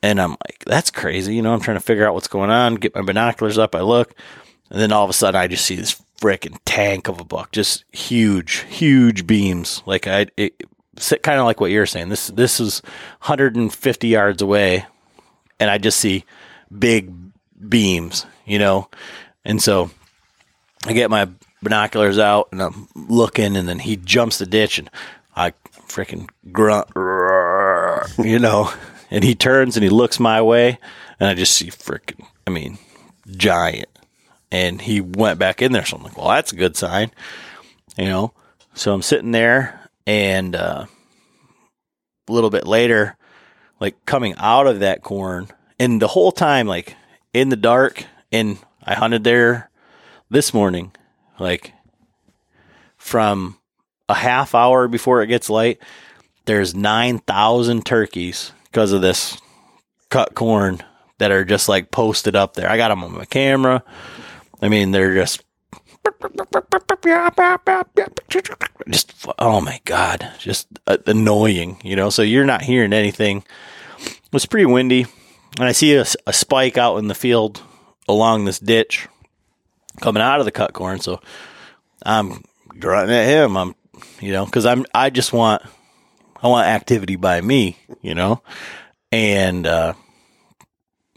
And I'm like, that's crazy. You know, I'm trying to figure out what's going on, get my binoculars up, I look, and then all of a sudden I just see this freaking tank of a buck, just huge, huge beams. Like I, it, kind of like what you're saying. This this is 150 yards away, and I just see big beams, you know. And so I get my binoculars out and I'm looking, and then he jumps the ditch, and I freaking grunt, you know. And he turns and he looks my way, and I just see freaking, I mean, giant. And he went back in there, so I'm like, well, that's a good sign, you know. So I'm sitting there, and uh, a little bit later, like coming out of that corn, and the whole time, like in the dark, and I hunted there this morning, like from a half hour before it gets light, there's 9,000 turkeys because of this cut corn that are just like posted up there. I got them on my camera. I mean, they're just just oh my god, just uh, annoying, you know. So you're not hearing anything. It was pretty windy, and I see a, a spike out in the field along this ditch coming out of the cut corn. So I'm grunting at him. I'm, you know, because I'm I just want I want activity by me, you know, and uh,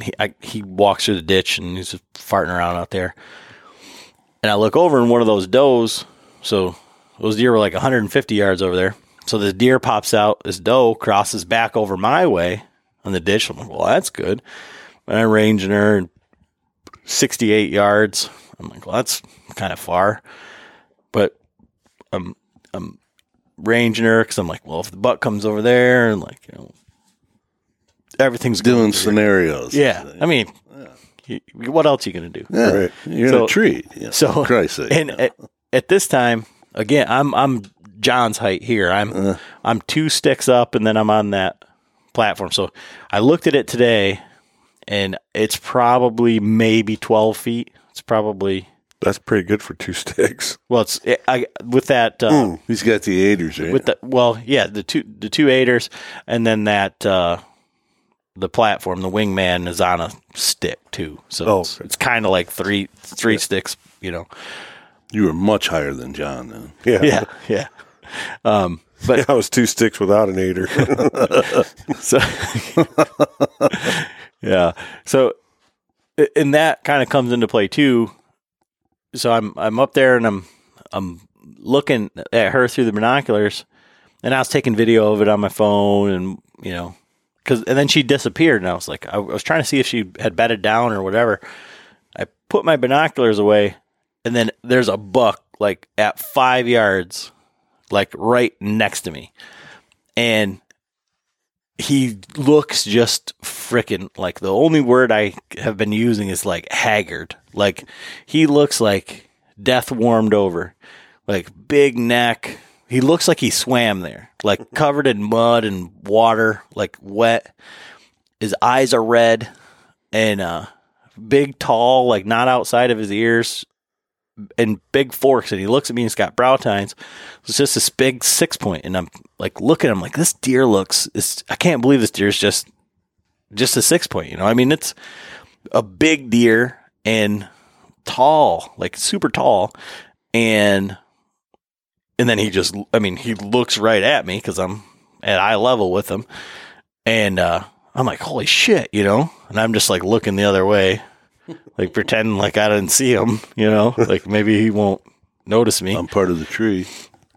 he I, he walks through the ditch and he's farting around out there. And I look over and one of those does, so those deer were like 150 yards over there. So this deer pops out, this doe crosses back over my way on the ditch. I'm like, well, that's good. And I range ranging her 68 yards. I'm like, well, that's kind of far. But I'm, I'm ranging her because I'm like, well, if the buck comes over there and like, you know, everything's Doing going scenarios. Yeah. I mean, you- what else are you going to do? Yeah. Right. You're in a tree. Yeah, So for Christ's sake. and at, at this time, again, I'm I'm John's height here. I'm Uh. I'm two sticks up, and then I'm on that platform. So I looked at it today, and it's probably maybe 12 feet. It's probably That's pretty good for two sticks. well, it's I with that uh, Hmm. He's got the aiders, right? with the well, yeah, the two the two aiders, and then that uh, the platform, the wingman is on a stick too. So Oh, it's, okay. it's kind of like three three sticks, you know. you were much higher than John then. Yeah. Yeah, yeah. Um, but I was two sticks without an aider. So, yeah. So, and that kind of comes into play too. So I'm I'm up there and I'm I'm looking at her through the binoculars, and I was taking video of it on my phone, and you know, because and then she disappeared, and I was like, I was trying to see if she had bedded down or whatever. I put my binoculars away, and then there's a buck like at five yards, like right next to me, and he looks just frickin' like the only word I have been using is like haggard. Like he looks like death warmed over, like big neck. He looks like he swam there, like covered in mud and water, like wet. His eyes are red and uh, big, tall, like not outside of his ears, and big forks. And he looks at me and he's got brow tines. It's just this big six point, and I'm like looking. I'm like, this deer looks. I can't believe this deer is just just a six point. You know, I mean, it's a big deer and tall, like super tall, and and then he just. I mean, he looks right at me because I'm at eye level with him, and uh, I'm like, holy shit, you know, and I'm just like looking the other way. Like pretending like I didn't see him, you know, like maybe he won't notice me I'm part of the tree.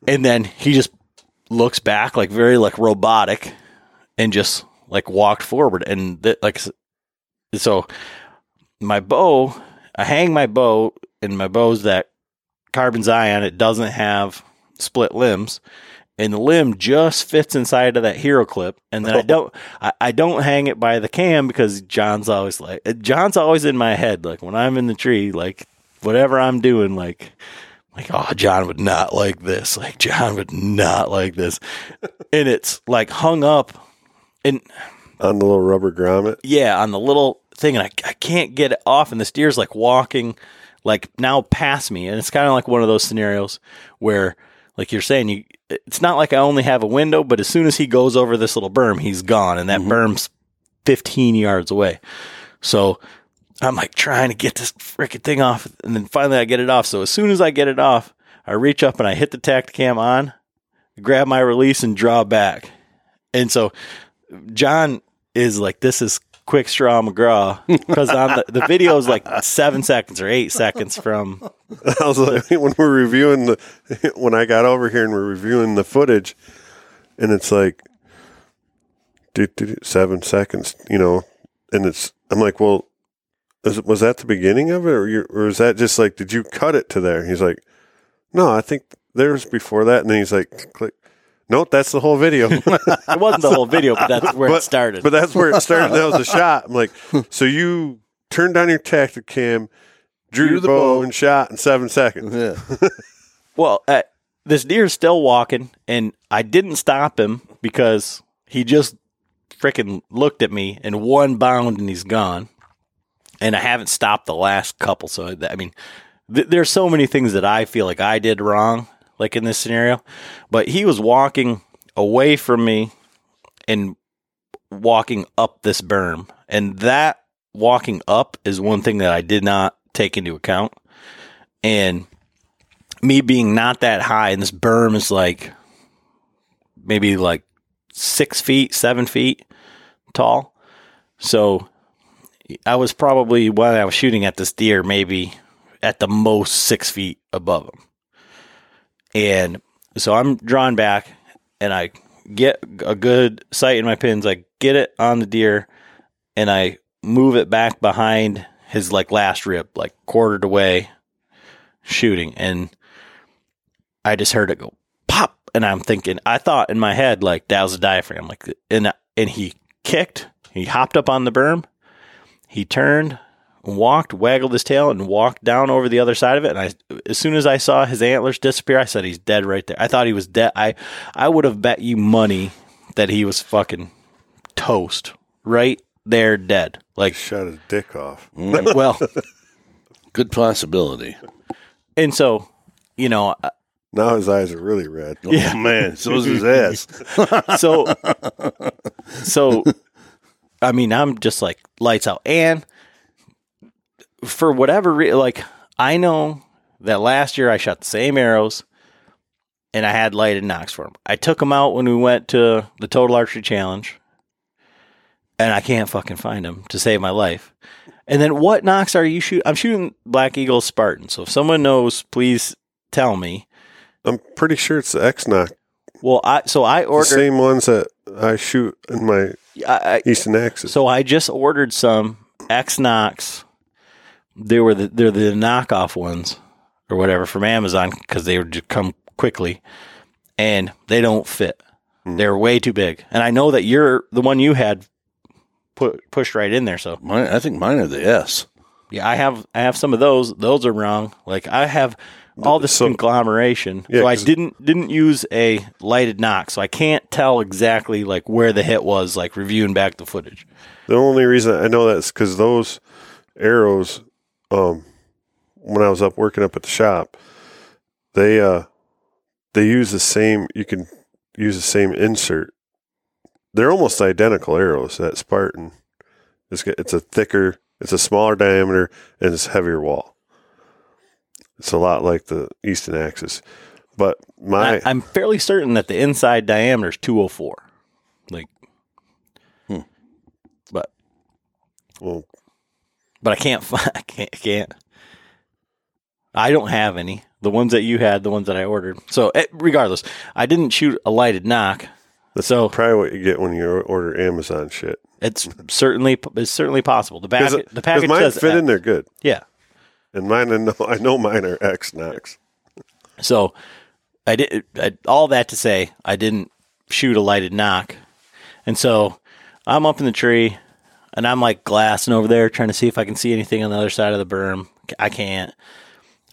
and then he just looks back like very like robotic and just like walked forward and th- like so my bow I hang my bow and my bow's that carbon Zion it doesn't have split limbs and the limb just fits inside of that hero clip and then I oh. don't I, I don't hang it by the cam because John's always like uh, John's always in my head like when I'm in the tree like whatever I'm doing like like oh John would not like this like John would not like this and it's like hung up and on the little rubber grommet. yeah on the little thing and I, I can't get it off and the steer's like walking like now past me and it's kind of like one of those scenarios where like you're saying you it's not like I only have a window but as soon as he goes over this little berm he's gone and that mm-hmm. berm's 15 yards away. So I'm like trying to get this freaking thing off and then finally I get it off. So as soon as I get it off I reach up and I hit the Tactacam on grab my release and draw back. And so John is like, this is quick straw McGraw because on the, the video is like seven seconds or eight seconds from I was like, when we're reviewing the, when I got over here and we're reviewing the footage, and it's like, do, do, do, seven seconds, you know, and it's, I'm like, well, is, was that the beginning of it, or, or is that just like, did you cut it to there? He's like, no, I think there's before that, and then he's like, click. Nope, that's the whole video. it wasn't the whole video, but that's where it started. But that's where it started. That was a shot. I'm like, so you turned down your Tactacam, drew, Drew your the bow, bow. and shot in seven seconds. Yeah. well, uh, this is still walking, and I didn't stop him because he just freaking looked at me in one bound and he's gone. And I haven't stopped the last couple. So, I mean, th- there's so many things that I feel like I did wrong, like in this scenario. But he was walking away from me and walking up this berm. And that walking up is one thing that I did not take into account. And me being not that high, and this berm is like maybe like six feet, seven feet tall. So I was probably when I was shooting at this deer, maybe at the most six feet above him. And so I'm drawn back and I get a good sight in my pins. I get it on the deer and I move it back behind his like last rib, like quartered away shooting. And I just heard it go pop. And I'm thinking, I thought in my head, like that was a diaphragm. Like, and, and he kicked, he hopped up on the berm, he turned, walked, waggled his tail, and walked down over the other side of it. And I, as soon as I saw his antlers disappear, I said he's dead right there. I thought he was dead. I, I would have bet you money that he was fucking toast right there, dead. Like, Shot his dick off. Mm, well, Good possibility. and so, you know, Now his eyes are really red. Oh man, so is his ass. so so i mean i'm just like lights out and for whatever reason, like i know that last year i shot the same arrows and i had lighted nocks for them i took them out when we went to the total archery challenge and i can't fucking find them to save my life and then what nocks are you shooting i'm shooting black eagle spartan so if someone knows please tell me I'm pretty sure it's the X Nock. well i so i The ordered same ones that I shoot in my I, I, Easton Axis. So I just ordered some X Nocks. They were the they're the knockoff ones or whatever from Amazon because they would just come quickly, and they don't fit. Hmm. They're way too big, and I know that you're the one you had put pushed right in there. So Mine, I think mine are the S. yeah, I have I have some of those. Those are wrong. Like I have all this So- conglomeration. Yeah, so I didn't didn't use a lighted nock, so I can't tell exactly like where the hit was. Like reviewing back the footage. The only reason I know that is because those arrows, um, when I was up working up at the shop, they uh, they use the same. You can use the same insert. They're almost identical arrows. That Spartan, it's it's a thicker, it's a smaller diameter, and it's heavier wall. It's a lot like the Easton Axis, but my I, I'm fairly certain that the inside diameter is 204. Like, Hmm. but well, but I can't find. I can't. I can't. I don't have any. The ones that you had, the ones that I ordered. So eh, regardless, I didn't shoot a lighted nock. That's So- probably what you get when you order Amazon shit. It's certainly it's certainly possible. The package the package mine says fit eh, in there good, Yeah. and mine I know I know mine are X Nocks. So I did I, all that to say I didn't shoot a lighted nock, and so I'm up in the tree, and I'm like glassing over there trying to see if I can see anything on the other side of the berm. I can't.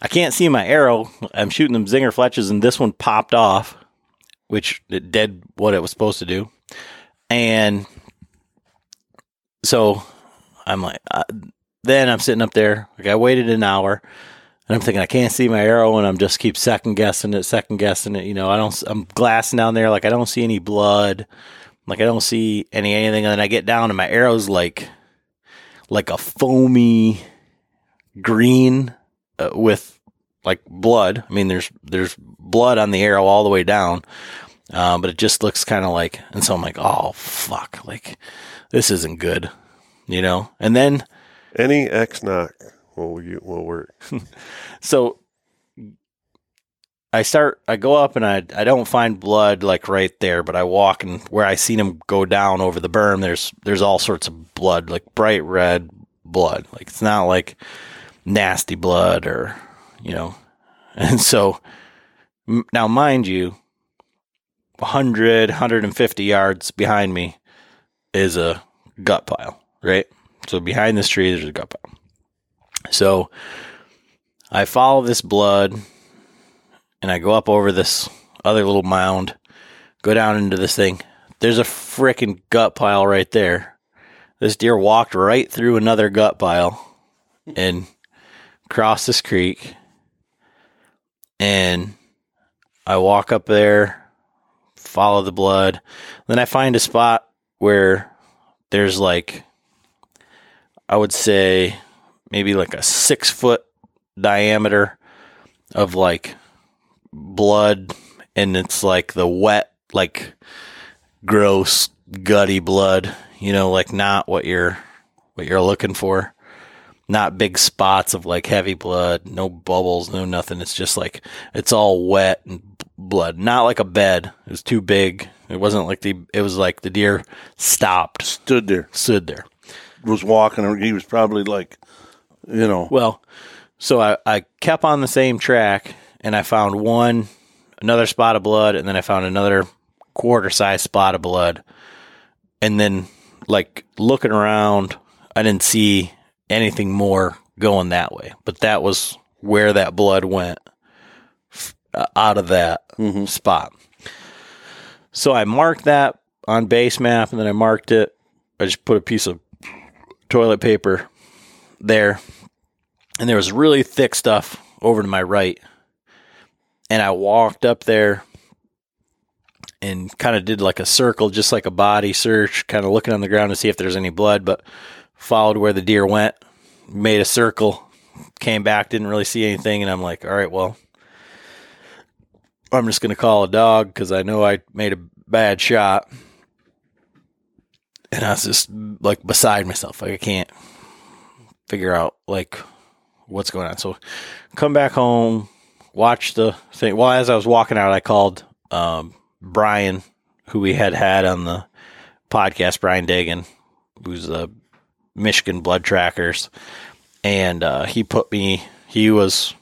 I can't see my arrow. I'm shooting them zinger fletches, and this one popped off, which it did what it was supposed to do, and so I'm like, uh, then I'm sitting up there. Like I waited an hour. And I'm thinking I can't see my arrow, and I'm just keep second guessing it, second guessing it. You know, I don't. I'm glassing down there, like I don't see any blood, like I don't see any anything. And then I get down, and my arrow's like, like a foamy green uh, with like blood. I mean, there's there's blood on the arrow all the way down, um, but it just looks kind of like. And so I'm like, oh fuck, like this isn't good, you know. And then Any X Nock will you will work. so I start I go up and I I don't find blood like right there, but I walk and where I seen him go down over the berm, there's there's all sorts of blood, like bright red blood. Like it's not like nasty blood or you know. And so now mind you 100 150 yards behind me is a gut pile, right? So behind this tree there's a gut pile. So I follow this blood and I go up over this other little mound, go down into this thing. There's a freaking gut pile right there. This deer walked right through another gut pile and crossed this creek. And I walk up there, follow the blood. Then I find a spot where there's like, I would say, maybe like a six foot diameter of like blood and it's like the wet like gross gutty blood you know like not what you're what you're looking for. Not big spots of like heavy blood no bubbles no nothing. It's just like it's all wet and blood. Not like a bed. It was too big. It wasn't like the it was like the deer stopped. Stood there, stood there. Was walking. He was probably like, you know, Well, so I, I kept on the same track and I found one, another spot of blood, and then I found another quarter size spot of blood. And then, like, looking around, I didn't see anything more going that way. But that was where that blood went f- uh, out of that spot. So I marked that on Basemap and then I marked it. I just put a piece of toilet paper there and there was really thick stuff over to my right. And I walked up there and kind of did like a circle, just like a body search, kind of looking on the ground to see if there's any blood, but followed where the deer went, made a circle, came back, didn't really see anything. And I'm like, all right, well, I'm just going to call a dog because I know I made a bad shot. And I was just like beside myself. Like, I can't figure out like what's going on. So come back home, watch the thing. Well, as I was walking out, I called um, Brian, who we had had on the podcast, Brian Dagan, who's the Michigan Blood Trackers, and uh, he put me. He was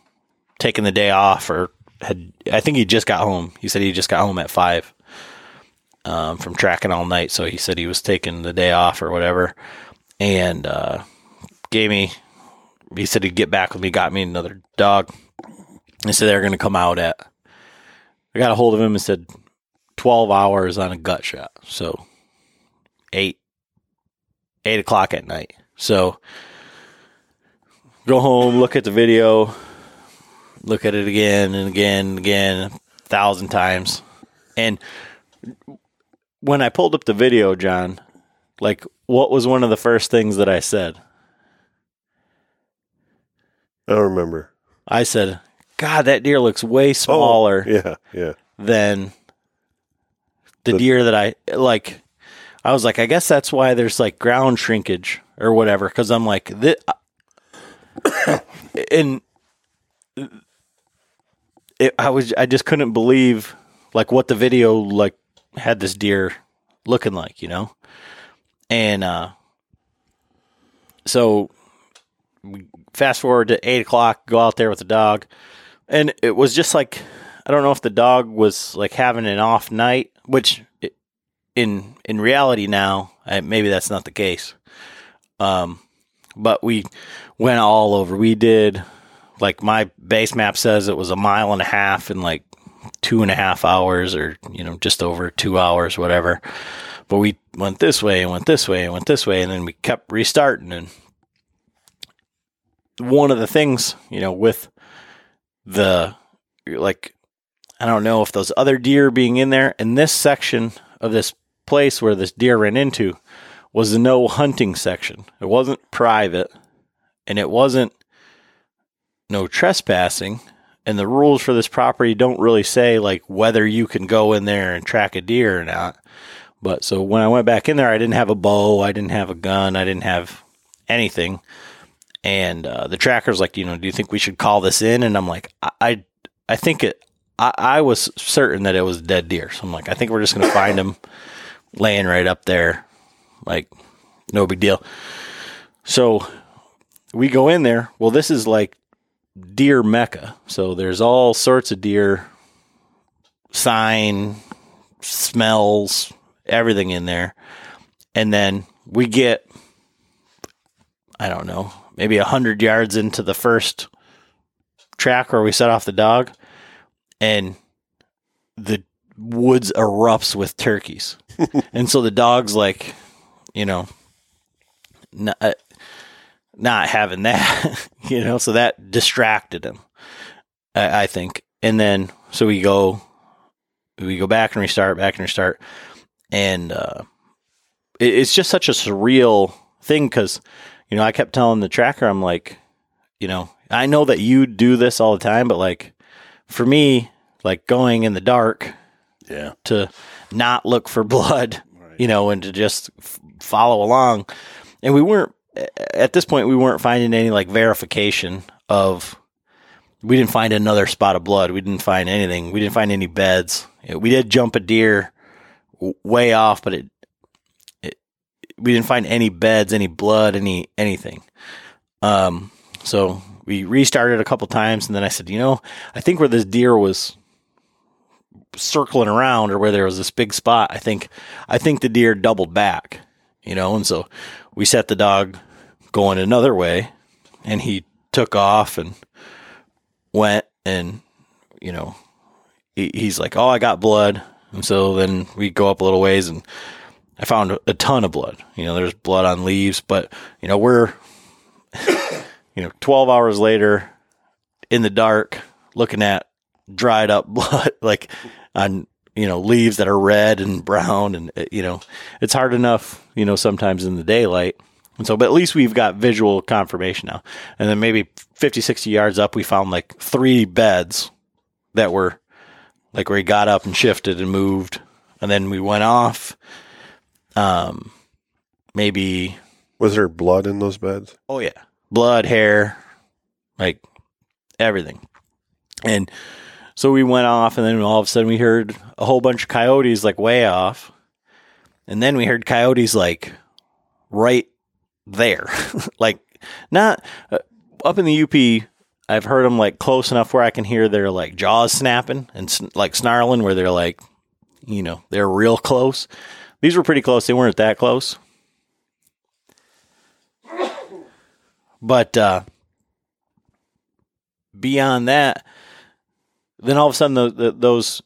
taking the day off, or had I think he just got home. He said he just got home at five um, from tracking all night. So he said he was taking the day off or whatever, and uh, gave me he said he'd get back with me, got me another dog. They said they're going to come out at. I got a hold of him and said twelve hours on a gut shot, so eight eight o'clock at night. So go home, look at the video, look at it again and again and again, a thousand times, and when I pulled up the video, John, like what was one of the first things that I said? I don't remember. I said, God, that deer looks way smaller Oh, yeah, yeah. than the The- deer that I like. I was like, I guess that's why there's like ground shrinkage or whatever. Cause I'm like, this, and it, I was I just couldn't believe like what the video like had this deer looking like, you know, and uh, so fast forward to eight o'clock, go out there with the dog, and it was just like I don't know if the dog was like having an off night, which in in reality now maybe that's not the case. Um, but we went all over. We did like my Basemap says it was a mile and a half in like two and a half hours or you know just over two hours whatever but we went this way and went this way and went this way and then we kept restarting and one of the things you know with the like i don't know if those other deer being in there in this section of this place where this deer ran into was the no hunting section it wasn't private and it wasn't no trespassing and the rules for this property don't really say like whether you can go in there and track a deer or not. But so when I went back in there, I didn't have a bow, I didn't have a gun, I didn't have anything. And uh, the tracker's like, you know, do you think we should call this in? And I'm like, I, I, I think it. I, I was certain that it was dead deer, so I'm like, I think we're just gonna find him laying right up there, like no big deal. So we go in there. Well, this is like deer mecca. So there's all sorts of deer sign, smells, everything in there. And then we get, I don't know, maybe a hundred yards into the first track where we set off the dog, and the woods erupts with turkeys. and so the dog's like, you know, not, uh, not having that, you know, so that distracted him, I, I, think. And then, so we go, we go back and restart, back and restart. And, uh, it, it's just such a surreal thing because, you know, I kept telling the tracker, I'm like, you know, I know that you do this all the time, but like for me, like going in the dark, yeah, to not look for blood, right. you know, and to just f- follow along. And we weren't at this point we weren't finding any like verification of we didn't find another spot of blood. We didn't find anything. We didn't find any beds. We did jump a deer way off, but it, it we didn't find any beds, any blood, any anything. Um, so we restarted a couple times, and then I said, you know, I think where this deer was circling around, or where there was this big spot, I think I think the deer doubled back, you know, and so we set the dog going another way and he took off and went and you know he, he's like oh i got blood and so then we go up a little ways and i found a ton of blood you know there's blood on leaves but you know we're you know 12 hours later in the dark looking at dried up blood like on you know leaves that are red and brown and uh, you know it's hard enough you know sometimes in the daylight and so, but at least we've got visual confirmation now. And then maybe 50, 60 yards up, we found like three beds that were like where he got up and shifted and moved. And then we went off. Um, maybe. Was there blood in those beds? Oh, yeah. Blood, hair, like everything. And so we went off, and then all of a sudden we heard a whole bunch of coyotes like way off. And then we heard coyotes like right there. like not uh, up in the UP. I've heard them like close enough where I can hear their like jaws snapping and like snarling, where they're like, you know, they're real close. These were pretty close. They weren't that close. But uh, beyond that, then all of a sudden the, the, those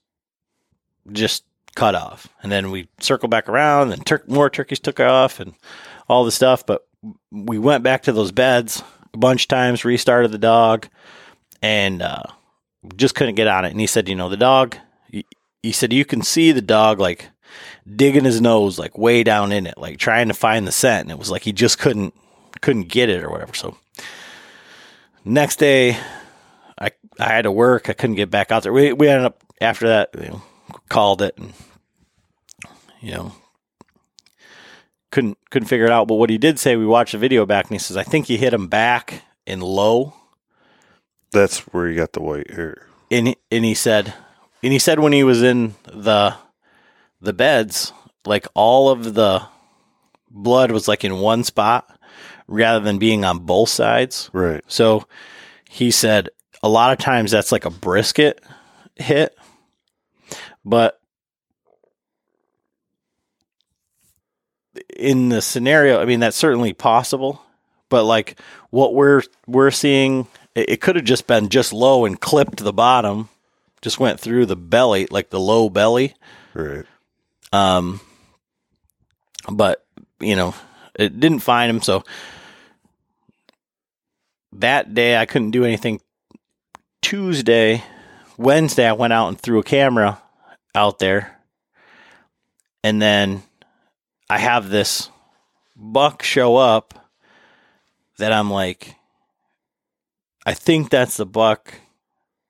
just cut off, and then we circle back around, and tur- more turkeys took off, and all the stuff. But we went back to those beds a bunch of times, restarted the dog, and uh, just couldn't get on it. And he said, you know, the dog, he said, you can see the dog like digging his nose like way down in it, like trying to find the scent. And it was like he just couldn't couldn't get it or whatever. So next day, I I had to work. I couldn't get back out there. We we ended up after that, you know, called it and you know couldn't couldn't figure it out. But what he did say, we watched the video back, and he says, I think he hit him back in low, That's where he got the white hair. and and he said and he said when he was in the the beds like all of the blood was like in one spot rather than being on both sides Right. so he said a lot of times that's like a brisket hit but in the scenario i mean that's certainly possible but like what we're we're seeing it, it could have just been just low and clipped the bottom just went through the belly like the low belly Right. Um but you know it didn't find him. So that day i couldn't do anything. Tuesday wednesday i went out and threw a camera out there. And then i have this buck show up that i'm like i think that's the buck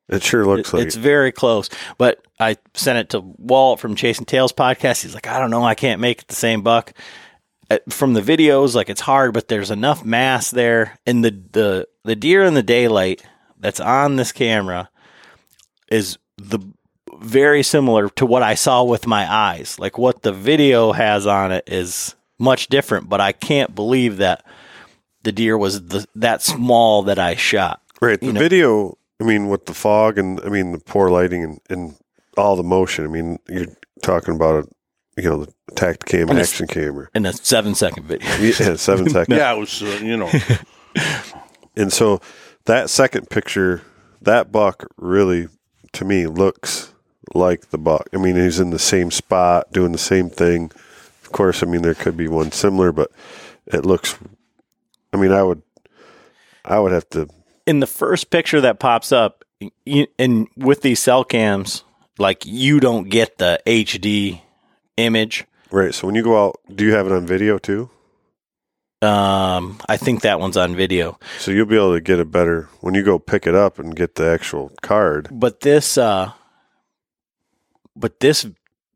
It sure looks it- like it's very close. But I sent it to Walt from Chasing Tails podcast. He's like, I don't know, I can't make it the same buck. Uh, From the videos, like it's hard, but there's enough mass there, and the the the deer in the daylight that's on this camera is the very similar to what I saw with my eyes. Like what the video has on it is much different, but I can't believe that the deer was the, that small that I shot. Right. The you know. video, I mean, with the fog and I mean the poor lighting and, and all the motion. I mean, you're talking about a you know the Tactacam And it's- action camera. in a seven second video. Yeah, seven seconds. Yeah, it was, uh, you know, And so that second picture, that buck really, to me, looks like the buck. I mean, he's in the same spot, doing the same thing. Of course, I mean there could be one similar, but it looks. I mean, I would, I would have to. In the first picture that pops up, you, and with these cell cams, like you don't get the HD image. Right. So when you go out, do you have it on video too? Um, I think that one's on video, So you'll be able to get a better when you go pick it up and get the actual card. but this, uh, but this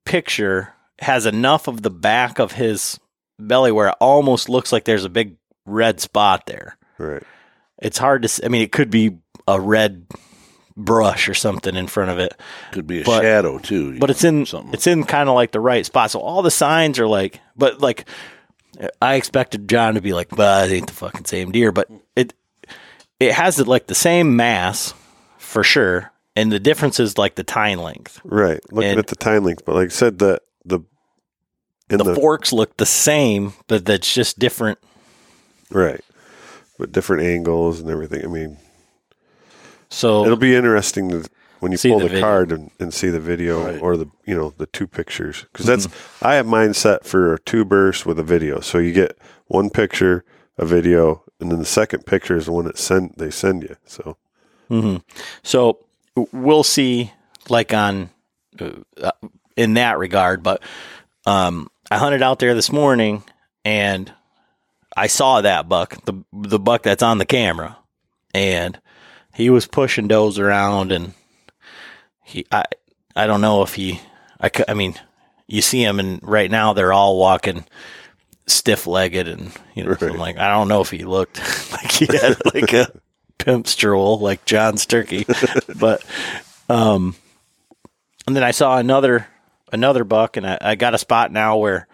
picture has enough of the back of his belly where it almost looks like there's a big red spot there. Right. It's hard to. I mean, it could be a red brush or something in front of it. could be a But- shadow too. but it's in Something. it's in kind of like the right spot. So all the signs are like, but like I expected John to be like, "But it ain't the fucking same deer." But it it has it like the same mass for sure, and the difference is like the tine length. Right. Looking And- at the time length, but like I said, the the in The, the, forks look the same, but that's just different. right, but different angles and everything. I mean, So it'll be interesting to when you pull the the, card and, and see the video Right. or the you know the two pictures because Mm-hmm. that's I have mine set for two bursts with a video, so you get one picture, a video, and then the second picture is the one that send they send you. So hmm So we'll see, like on uh, in that regard. But um, I hunted out there this morning, and I saw that buck, the the buck that's on the camera, and he was pushing does around, and he I I don't know if he I I mean you see him, and right now they're all walking stiff legged, and you know so I'm like I don't know if he looked like he had like a pimp stroll like John's turkey, but um, and then I saw another another buck, and I, I got a spot now where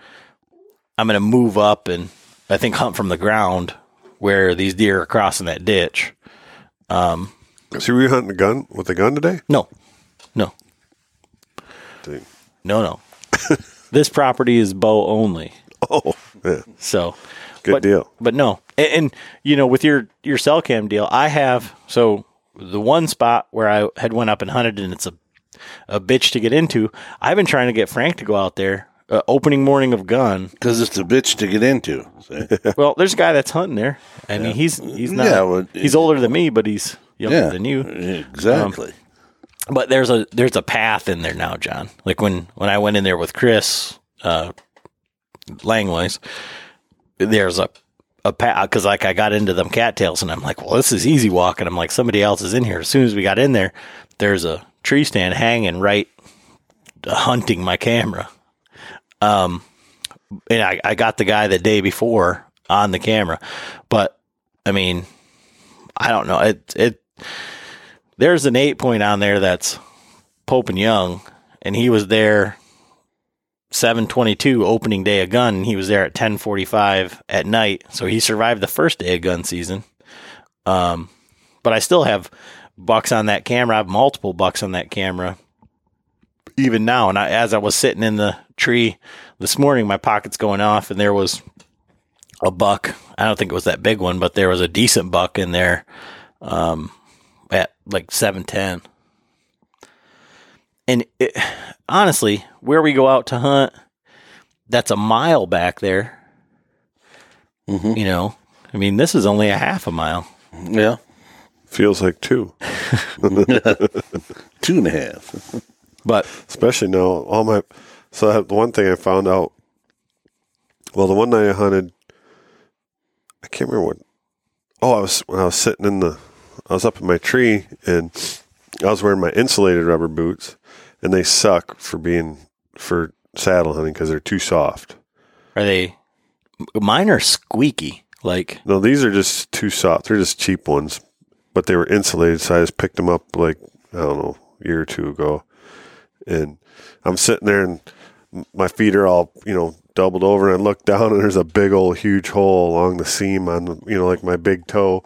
I'm going to move up and I think hunt from the ground where these deer are crossing that ditch. Um, so were you hunting a gun with a gun today? No, no, Dang. no, no. this property is bow only, Oh, yeah, so good but, deal. But no, and, and you know, with your your cell cam deal, I have so the one spot where I had went up and hunted, and it's a a bitch to get into. I've been trying to get Frank to go out there. Uh, opening morning of gun. because it's a bitch to get into. Well, there's a guy that's hunting there. I mean, he's he's not. Yeah, well, he's older than me, but he's younger yeah, than you. Exactly. But there's a there's a path in there now, John. Like when when I went in there with Chris uh, Langways, there's a a path because like I got into them cattails and I'm like, well, this is easy walking. I'm like, somebody else is in here. As soon as we got in there, there's a tree stand hanging right, uh, hunting my camera. Um, and I, I got the guy the day before on the camera, but I mean, I don't know. It it there's an eight point on there that's Pope and Young, and he was there 722 opening day of gun. And he was there at 1045 at night. So he survived the first day of gun season. Um, but I still have bucks on that camera. I have multiple bucks on that camera even now. And I, as I was sitting in the tree this morning, my pocket's going off, and there was a buck. I don't think it was that big one, but there was a decent buck in there um, at like 710. And it, honestly, where we go out to hunt, that's a mile back there. Mm-hmm. You know, I mean, this is only a half a mile. Yeah. Feels like two, Two and a half. But especially now. All my so that, the one thing I found out. Well, the one night I hunted, I can't remember what. Oh, I was when I was sitting in the, I was up in my tree and I was wearing my insulated rubber boots, and they suck for being for saddle hunting because they're too soft. are they? Mine are squeaky. Like No, these are just too soft. They're just cheap ones, but they were insulated, so I just picked them up like I don't know a year or two ago, and I'm sitting there and my feet are all you know doubled over, and I look down and there's a big old huge hole along the seam on the- you know like my big toe.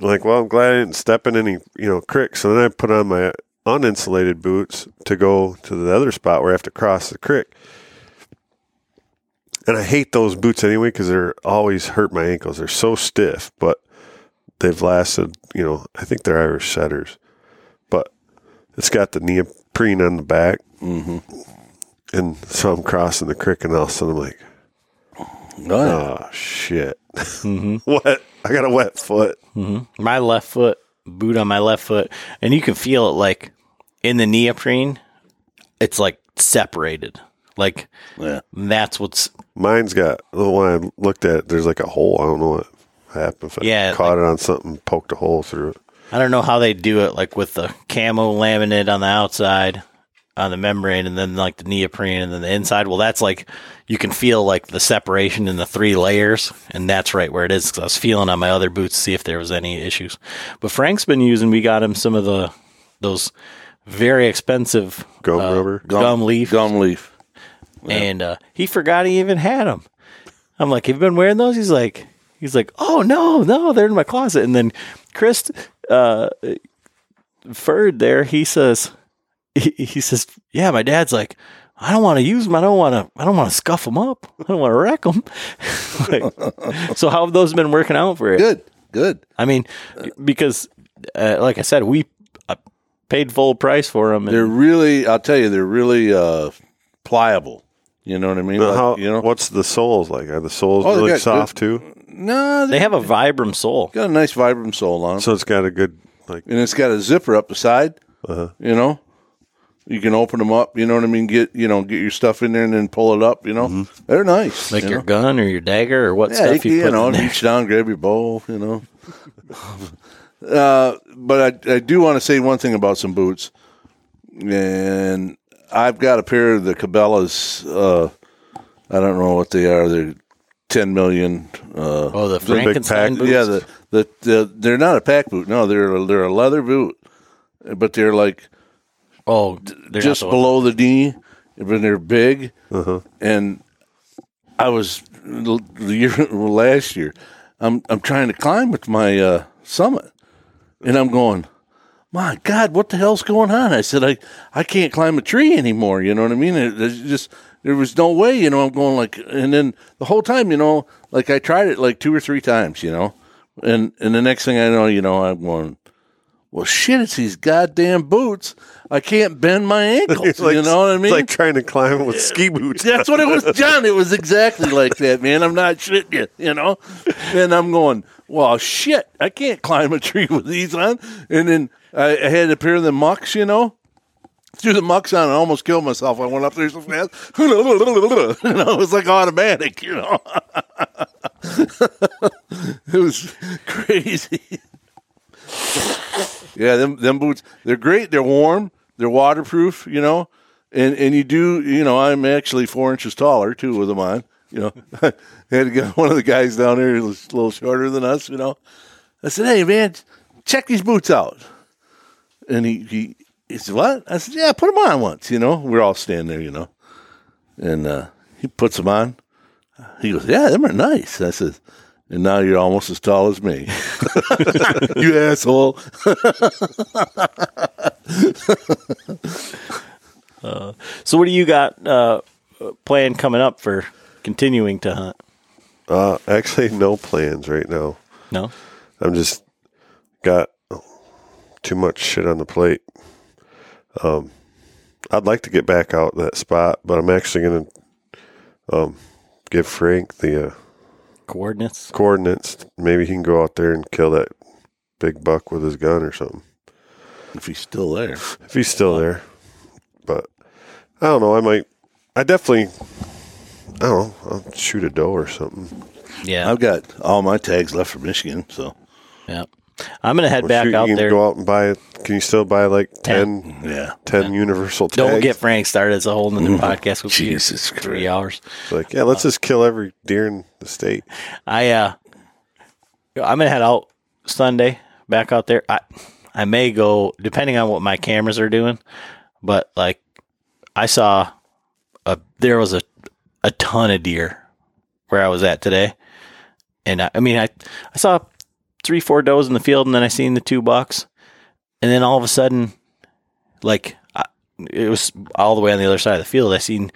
I'm like, well, I'm glad I didn't step in any you know cricks. So then I put on my uninsulated boots to go to the other spot where I have to cross the creek. And I hate those boots anyway because they're always hurt my ankles. They're so stiff, but they've lasted, you know, I think they're Irish setters. But it's got the neoprene on the back. Mm-hmm. And so I'm crossing the creek and all of a sudden I'm like, Oh, oh, shit. hmm What? I got a wet foot. hmm my left foot, boot on my left foot, and you can feel it like in the neoprene. It's like separated. Like yeah. that's what's Mine's got, the one I looked at, there's like a hole. I don't know what happened. If I Yeah, caught it on something, poked a hole through it. I don't know how they do it, like with the camo laminate on the outside, on the membrane, and then like the neoprene, and then the inside. Well, that's like you can feel like the separation in the three layers, and that's right where it is. Because I was feeling on my other boots to see if there was any issues. But Frank's been using. We got him some of the those very expensive Gum uh, rubber? gum, leaf, Gumleaf. and uh, he forgot he even had them. I'm like, "Have you been wearing those?" He's like, "He's like, oh no, no, they're in my closet." And then Chris uh, Ferd there, he says, he, he says, "Yeah, my dad's like." I don't want to use them. I don't want to. I don't want to scuff them up. I don't want to wreck them. like, so how have those been working out for you? Good. Good. I mean, because uh, like I said, we uh, paid full price for them. They're really, I'll tell you, they're really uh, pliable. You know what I mean? Now, Like, how, you know? What's the soles like? Are the soles Oh, really got soft too? No, they have a Vibram sole. got a nice Vibram sole on 'em. So it's got a good, like, and it's got a zipper up the side. uh You know, you can open them up. You know what I mean? Get you know, get your stuff in there and then pull it up. You know, they're nice. like you your know? gun or your dagger or what yeah, stuff you, you, you put know, in there. reach down, grab your bow. You know. uh, but I I do want to say one thing about some boots, and I've got a pair of the Cabela's. Uh, I don't know what they are. They're ten million. Uh, Oh, the Frankenstein pack- boots. yeah, the, the the they're not a pack boot. No, they're a, they're a leather boot, but they're like oh, they're just the- below the knee, but they're big. huh. And I was the year last year. I'm I'm trying to climb with my uh, summit, and I'm going. My God, what the hell's going on? I said, I, I can't climb a tree anymore. You know what I mean? It, there's just there was no way. You know, I'm going like, and then the whole time, you know, like I tried it like two or three times. You know, and and the next thing I know, you know, I'm going. Well, shit! It's these goddamn boots. I can't bend my ankles. Like, you know what I mean? It's like trying to climb with ski boots. That's what it was, John. It was exactly like that, man. I'm not shitting you, you know. And I'm going, well, shit. I can't climb a tree with these on. And then I, I had to pair of the mucks, you know. Threw the mucks on and almost killed myself. I went up there so fast. you know, it was like automatic, you know. it was crazy. yeah, them them boots, they're great. They're warm. They're waterproof, you know. And and you do, you know, I'm actually four inches taller too with them on. You know, I had to get one of the guys down here who was a little shorter than us. You know, I said, "Hey man, check these boots out." And he, he, he said, What? I said, Yeah, put them on once, you know. We're all standing there, you know. And uh, he puts them on. He goes, Yeah, them are nice. I said, And now you're almost as tall as me. you asshole. So, what do you got uh, planned coming up for continuing to hunt? Uh, actually, no plans right now. No. I'm just got too much shit on the plate. Um, I'd like to get back out that spot, but I'm actually going to um, give Frank the uh, Coordinates. coordinates. Maybe he can go out there and kill that big buck with his gun or something. if he's still there. If he's still there. But I don't know. I might. I definitely. I don't know. I'll shoot a doe or something. Yeah. I've got all my tags left for Michigan, so yeah. I'm gonna head Well, back shoot, out you can there. go out and buy. Can you still buy like 10, yeah. 10 universal tags? Don't get Frank started. It's a whole nother podcast. We'll be Jesus three Christ. hours. It's like, yeah, let's just kill every deer in the state. I uh, I'm gonna head out Sunday back out there. I I may go depending on what my cameras are doing, but like I saw a there was a a ton of deer where I was at today, and I, I mean I I saw three four does in the field, and then I seen the two bucks, and then all of a sudden, like it was all the way on the other side of the field. I seen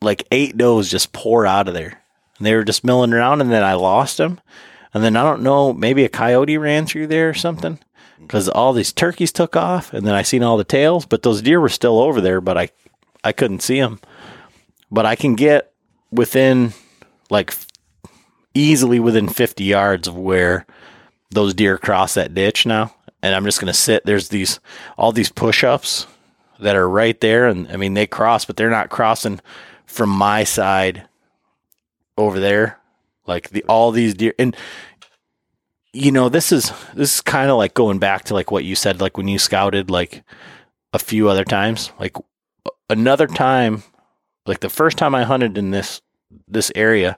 like eight does just pour out of there and they were just milling around and then I lost them. And then I don't know, maybe a coyote ran through there or something because all these turkeys took off and then I seen all the tails, but those deer were still over there, but I, I couldn't see them. But I can get within like easily within 50 yards of where those deer cross that ditch now. And I'm just going to sit. There's these, all these push ups that are right there. And I mean, they cross, but they're not crossing from my side over there like the all these deer and you know this is this is kind of like going back to like what you said like when you scouted like a few other times like another time like the first time I hunted in this this area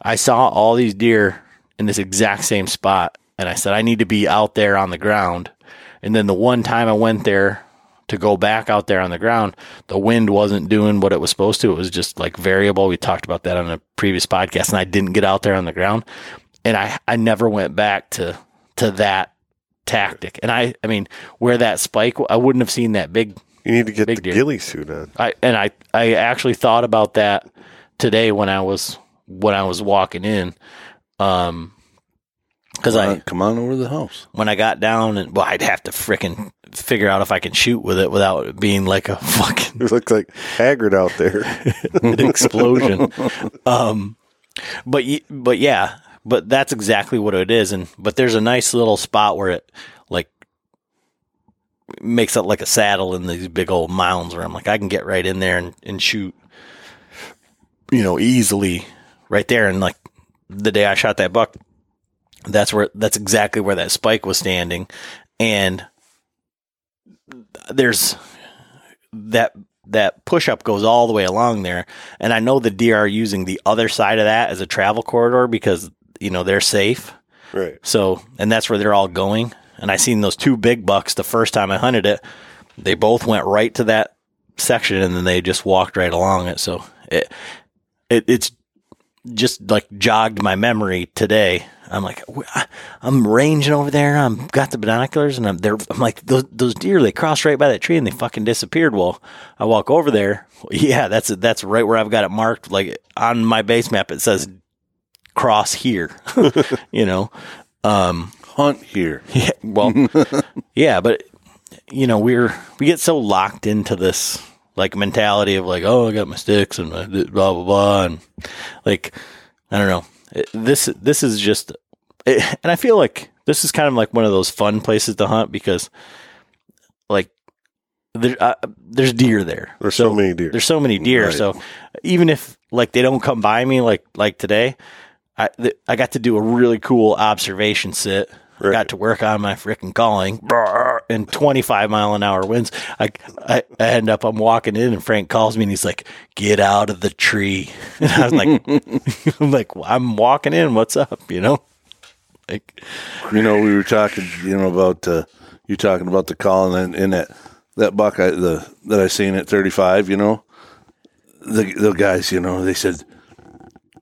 I saw all these deer in this exact same spot and I said I need to be out there on the ground and then the one time I went there to go back out there on the ground, the wind wasn't doing what it was supposed to. It was just like variable. We talked about that on a previous podcast, and I didn't get out there on the ground, and I I never went back to to that tactic. And I I mean, where that spike, I wouldn't have seen that big. You need to get the deer. ghillie suit on. I and I I actually thought about that today when I was when I was walking in, um, because I come on over to the house. when I got down and well, I'd have to frickin' figure out if I can shoot with it without it being like a fucking You look like Hagrid out there. an explosion. um, but but yeah, but that's exactly what it is. And but there's a nice little spot where it like makes it like a saddle in these big old mounds where I'm like I can get right in there and, and shoot, you know, easily right there. And like the day I shot that buck, that's where that's exactly where that spike was standing, and there's that that push up goes all the way along there. And i know the deer are using the other side of that as a travel corridor because you know they're safe. Right. so and that's where they're all going. And i seen those two big bucks the first time i hunted it. They both went right to that section and then they just walked right along it. So it, it it's just like jogged my memory today. I'm like i'm ranging over there. I'm got the binoculars and i'm there. I'm like those, those deer they crossed right by that tree and they fucking disappeared. Well i walk over there. Yeah that's that's right where i've got it marked. Like on my Basemap it says cross here you know? Um Hunt here. yeah, well, yeah, but you know, we're we get so locked into this like mentality of like, oh, I got my sticks and my blah blah blah, and like, I don't know. It, this this is just, it, and I feel like this is kind of like one of those fun places to hunt because, like, there uh, there's deer there. There's so, many deer. There's so many deer. Right. So even if like they don't come by me like like today, I th- I got to do a really cool observation sit. Right. Got to work on my freaking calling and 25 mile an hour winds. I, I I end up I'm walking in and Frank calls me and he's like, "Get out of the tree." And I was like, "I'm like well, I'm walking in. What's up?" You know, like You know, we were talking, you know, about uh, you talking about the call and in that that buck I, the that I seen at 35, you know, the the guys, you know, they said,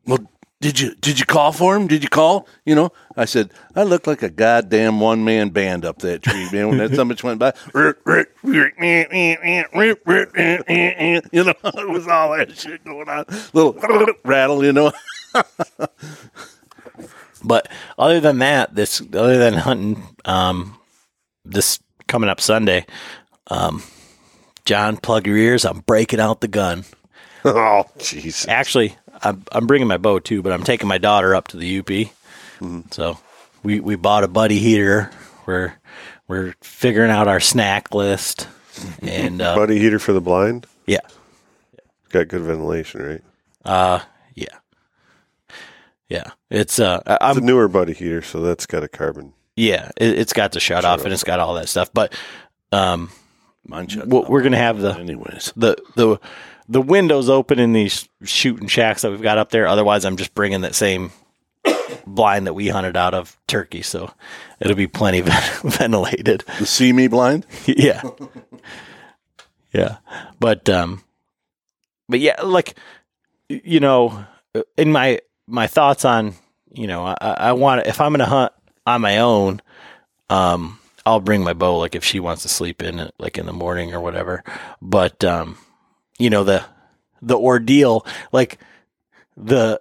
"Well, did you did you call for him? Did you call?" You know, I said, "I look like a goddamn one man band up that tree, man." When that somebody went by, you know, it was all that shit going on, little rattle, you know. But other than that, this other than hunting, um, this coming up Sunday, um, John, plug your ears. I'm breaking out the gun. Oh, jeez. Actually, I'm, I'm bringing my bow too, but I'm taking my daughter up to the UP. So we we bought a buddy heater. We're we're figuring out our snack list, and uh, Buddy heater for the blind. yeah, Got good ventilation, right? uh, yeah, yeah. It's uh, I- It's a I'm newer buddy heater, so that's got a carbon. yeah. It, it's got the shut off and it's got all that stuff. But um, Mine shut we're we're gonna have the anyways. the the the windows open in these shooting shacks that we've got up there. Otherwise, I'm just bringing that same blind that we hunted out of Turkey, so it'll be plenty ventilated. The see me blind. yeah, yeah, but um, but yeah, like you know, in my my thoughts on you know, I, I want if I'm gonna hunt on my own, um, I'll bring my bow. Like if she wants to sleep in it, like in the morning or whatever. But um, you know the the ordeal, like the.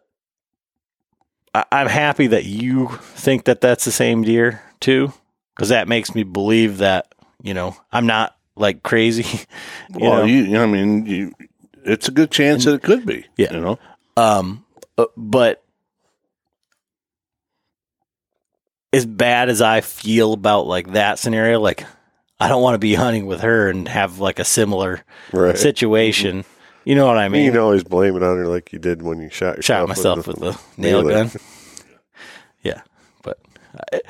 I- I'm happy that you think that that's the same deer too, because that makes me believe that you know I'm not like crazy. you well, know? you, I mean, you, it's a good chance that it could be. Yeah. you know. Um, uh, but as bad as I feel about like that scenario, like I don't want to be hunting with her and have like a similar Right. situation. You know what I mean? you can always blame it on her like you did when you shot yourself Shot myself with with the, nail nail gun. Yeah, but I,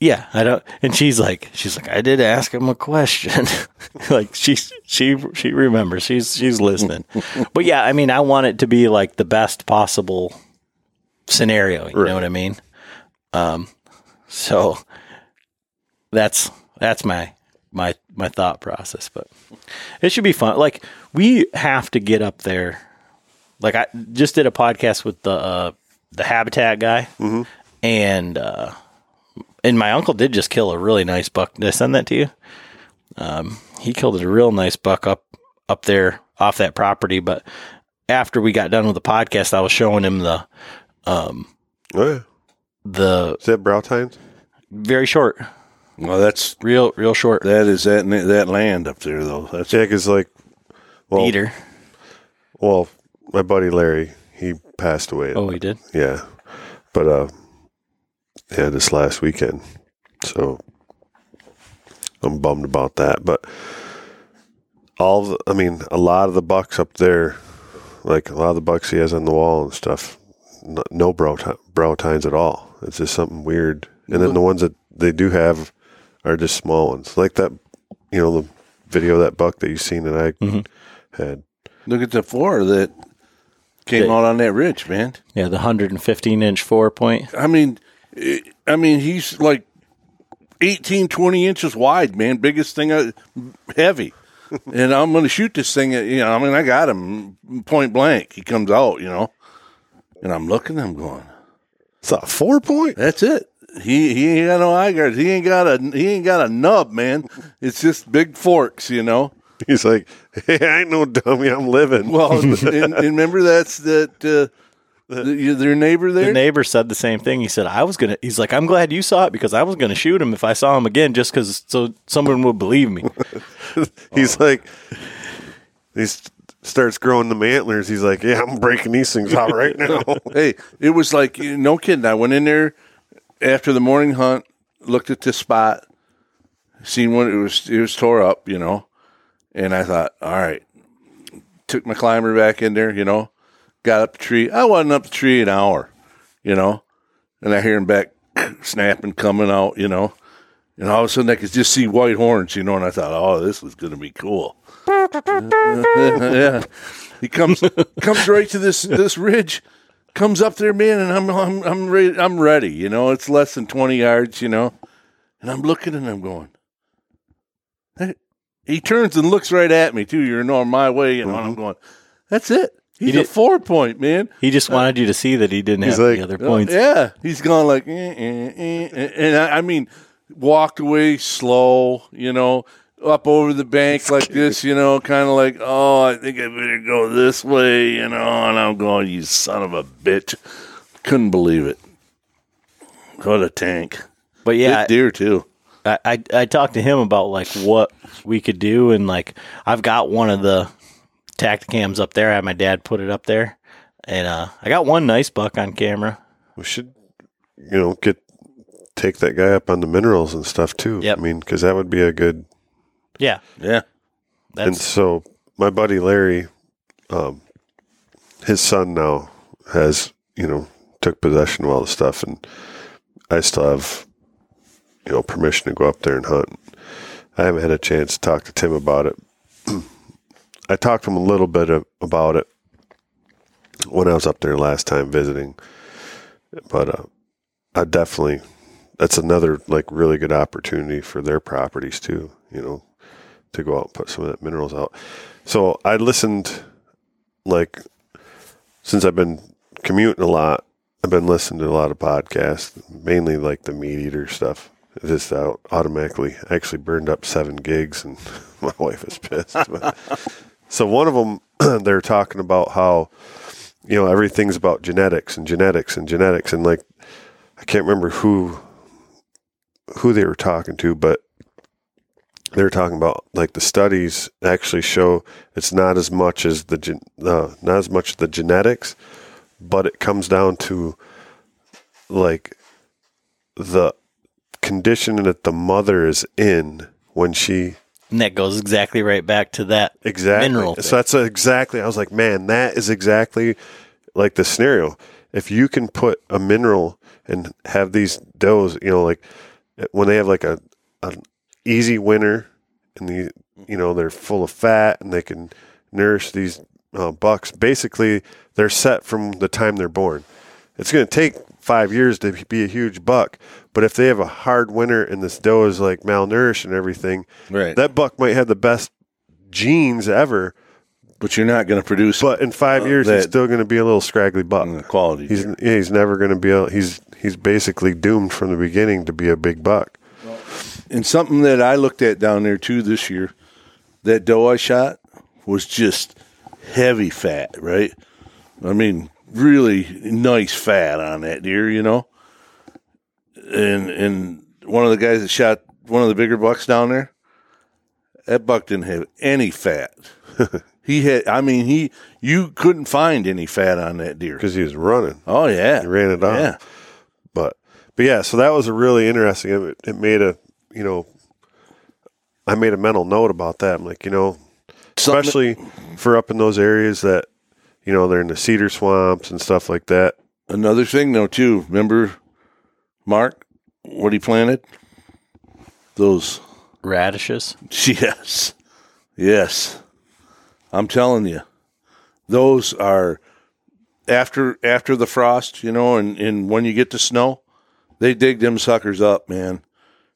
yeah, I don't. And she's like, she's like, I did ask him a question. like she she she remembers. She's she's listening. but yeah, I mean, I want it to be like the best possible scenario. You know what I mean? Um, so that's that's my my my thought process. But it should be fun. Like we have to get up there. Like I just did a podcast with the uh, the habitat guy, and uh, and my uncle did just kill a really nice buck. Did I send that to you? Um, he killed a real nice buck up up there off that property. But after we got done with the podcast, I was showing him the Oh yeah. the Is that brow tines? very short, Well, that's real real short that is that that land up there though. That's Yeah, 'cause like, well, beater. well, my buddy Larry, he passed away. Oh, he did. Yeah, but uh, yeah, this last weekend, so I'm bummed about that. But all, the, I mean, a lot of the bucks up there, like a lot of the bucks he has on the wall and stuff, no, no brow ti- brow tines at all. It's just something weird. And then the ones that they do have are just small ones, like that. You know, the video of that buck that you seen that I Mm-hmm. had. look at the four that came Yeah. out on that ridge, man. Yeah, the 115 inch four point. I mean, I mean, he's like 18, 20 inches wide, man. Biggest thing, I, heavy. and I'm going to shoot this thing. At, you know, I mean, I got him point blank. He comes out, you know, and I'm looking. I'm going, It's a four point. that's it. He he ain't got no eye guards. He ain't got a he ain't got a nub, man. It's just big forks, you know. He's like, hey, I ain't no dummy. I'm living. Well, and, and remember that's that uh, the, their neighbor there. The neighbor said the same thing. He said, "I was gonna." He's like, "I'm glad you saw it because I was gonna shoot him if I saw him again, just because so someone would believe me." he's like, he starts growing the antlers. He's like, yeah, I'm breaking these things out right now. hey, it was like no kidding. I went in there after the morning hunt, looked at this spot, seen when it was it was tore up, you know, and I thought, all right, took my climber back in there, you know, got up the tree. I wasn't up the tree an hour, you know, and I hear him back snapping, coming out, you know. And all of a sudden, I could just see white horns, you know, and I thought, "Oh, this is going to be cool." yeah, he comes comes right to this this ridge, comes up there, man, and I'm I'm I'm ready. I'm ready. You know, it's less than twenty yards. You know, and I'm looking and I'm going, he turns and looks right at me too. You're on my way, you know. And I'm Mm-hmm. going, that's it. He's a did- four point man. He just wanted you to see that he didn't He's have like- any other points. Yeah, he's gone like, eh, eh, eh, eh. and I, I mean, walked away slow, you know, up over the bank like this, you know, kind of like, oh, I think I better go this way, you know. And I'm going, you son of a bitch. Couldn't believe it. What a tank. But yeah, Good deer too. I, I I talked to him about like what we could do, and like I've got one of the Tactacams up there. I had my dad put it up there, and uh, I got one nice buck on camera. We should, you know, get take that guy up on the minerals and stuff too. Yep. I mean, because that would be a good. Yeah, Yeah. and so my buddy Larry, um, his son now has you know took possession of all the stuff, and I still have you know permission to go up there and hunt. I haven't had a chance to talk to Tim about it. I talked to him a little bit about it when I was up there last time visiting, but uh, I definitely that's another like really good opportunity for their properties too. You know, to go out and put some of that minerals out. So I listened, like, since I've been commuting a lot, I've been listening to a lot of podcasts, mainly like the MeatEater stuff. This out automatically, I actually burned up seven gigs, and my wife is pissed. But- so one of them, they're talking about how, you know, everything's about genetics and genetics and genetics, and like, I can't remember who, who they were talking to, but they were talking about like the studies actually show it's not as much as the gen- uh, not as much the genetics, but it comes down to like the condition that the mother is in when she and that goes exactly right back to that exactly. mineral. So thing. that's exactly. I was like, man, that is exactly like the scenario. If you can put a mineral and have these does, you know, like when they have like a an easy winter and the you know they're full of fat and they can nourish these uh, bucks. Basically, they're set from the time they're born. It's going to take five years to be a huge buck, but if they have a hard winter and this doe is like malnourished and everything, Right. that buck might have the best genes ever, but you're not going to produce but in five Uh, years he's still going to be a little scraggly buck. the quality. He's yeah, he's never going to be. A, he's he's basically doomed from the beginning to be a big buck. And something that I looked at down there too this year, that doe I shot was just heavy fat, right? I mean, really nice fat on that deer, you know. And and one of the guys that shot one of the bigger bucks down there, that buck didn't have any fat. he had, I mean, he you couldn't find any fat on that deer. because he was running. Oh yeah, He ran it off. Yeah, But but yeah, so that was a really interesting. It, it made a you know, I made a mental note about that. I'm like, you know, Something- especially for up in those areas that you know they're in the cedar swamps and stuff like that. Another thing, though, too. Remember, Mark, what he planted? Those. radishes. Yes, yes. I'm telling you, those are after after the frost, you know, and and when you get to snow, they dig them suckers up, man.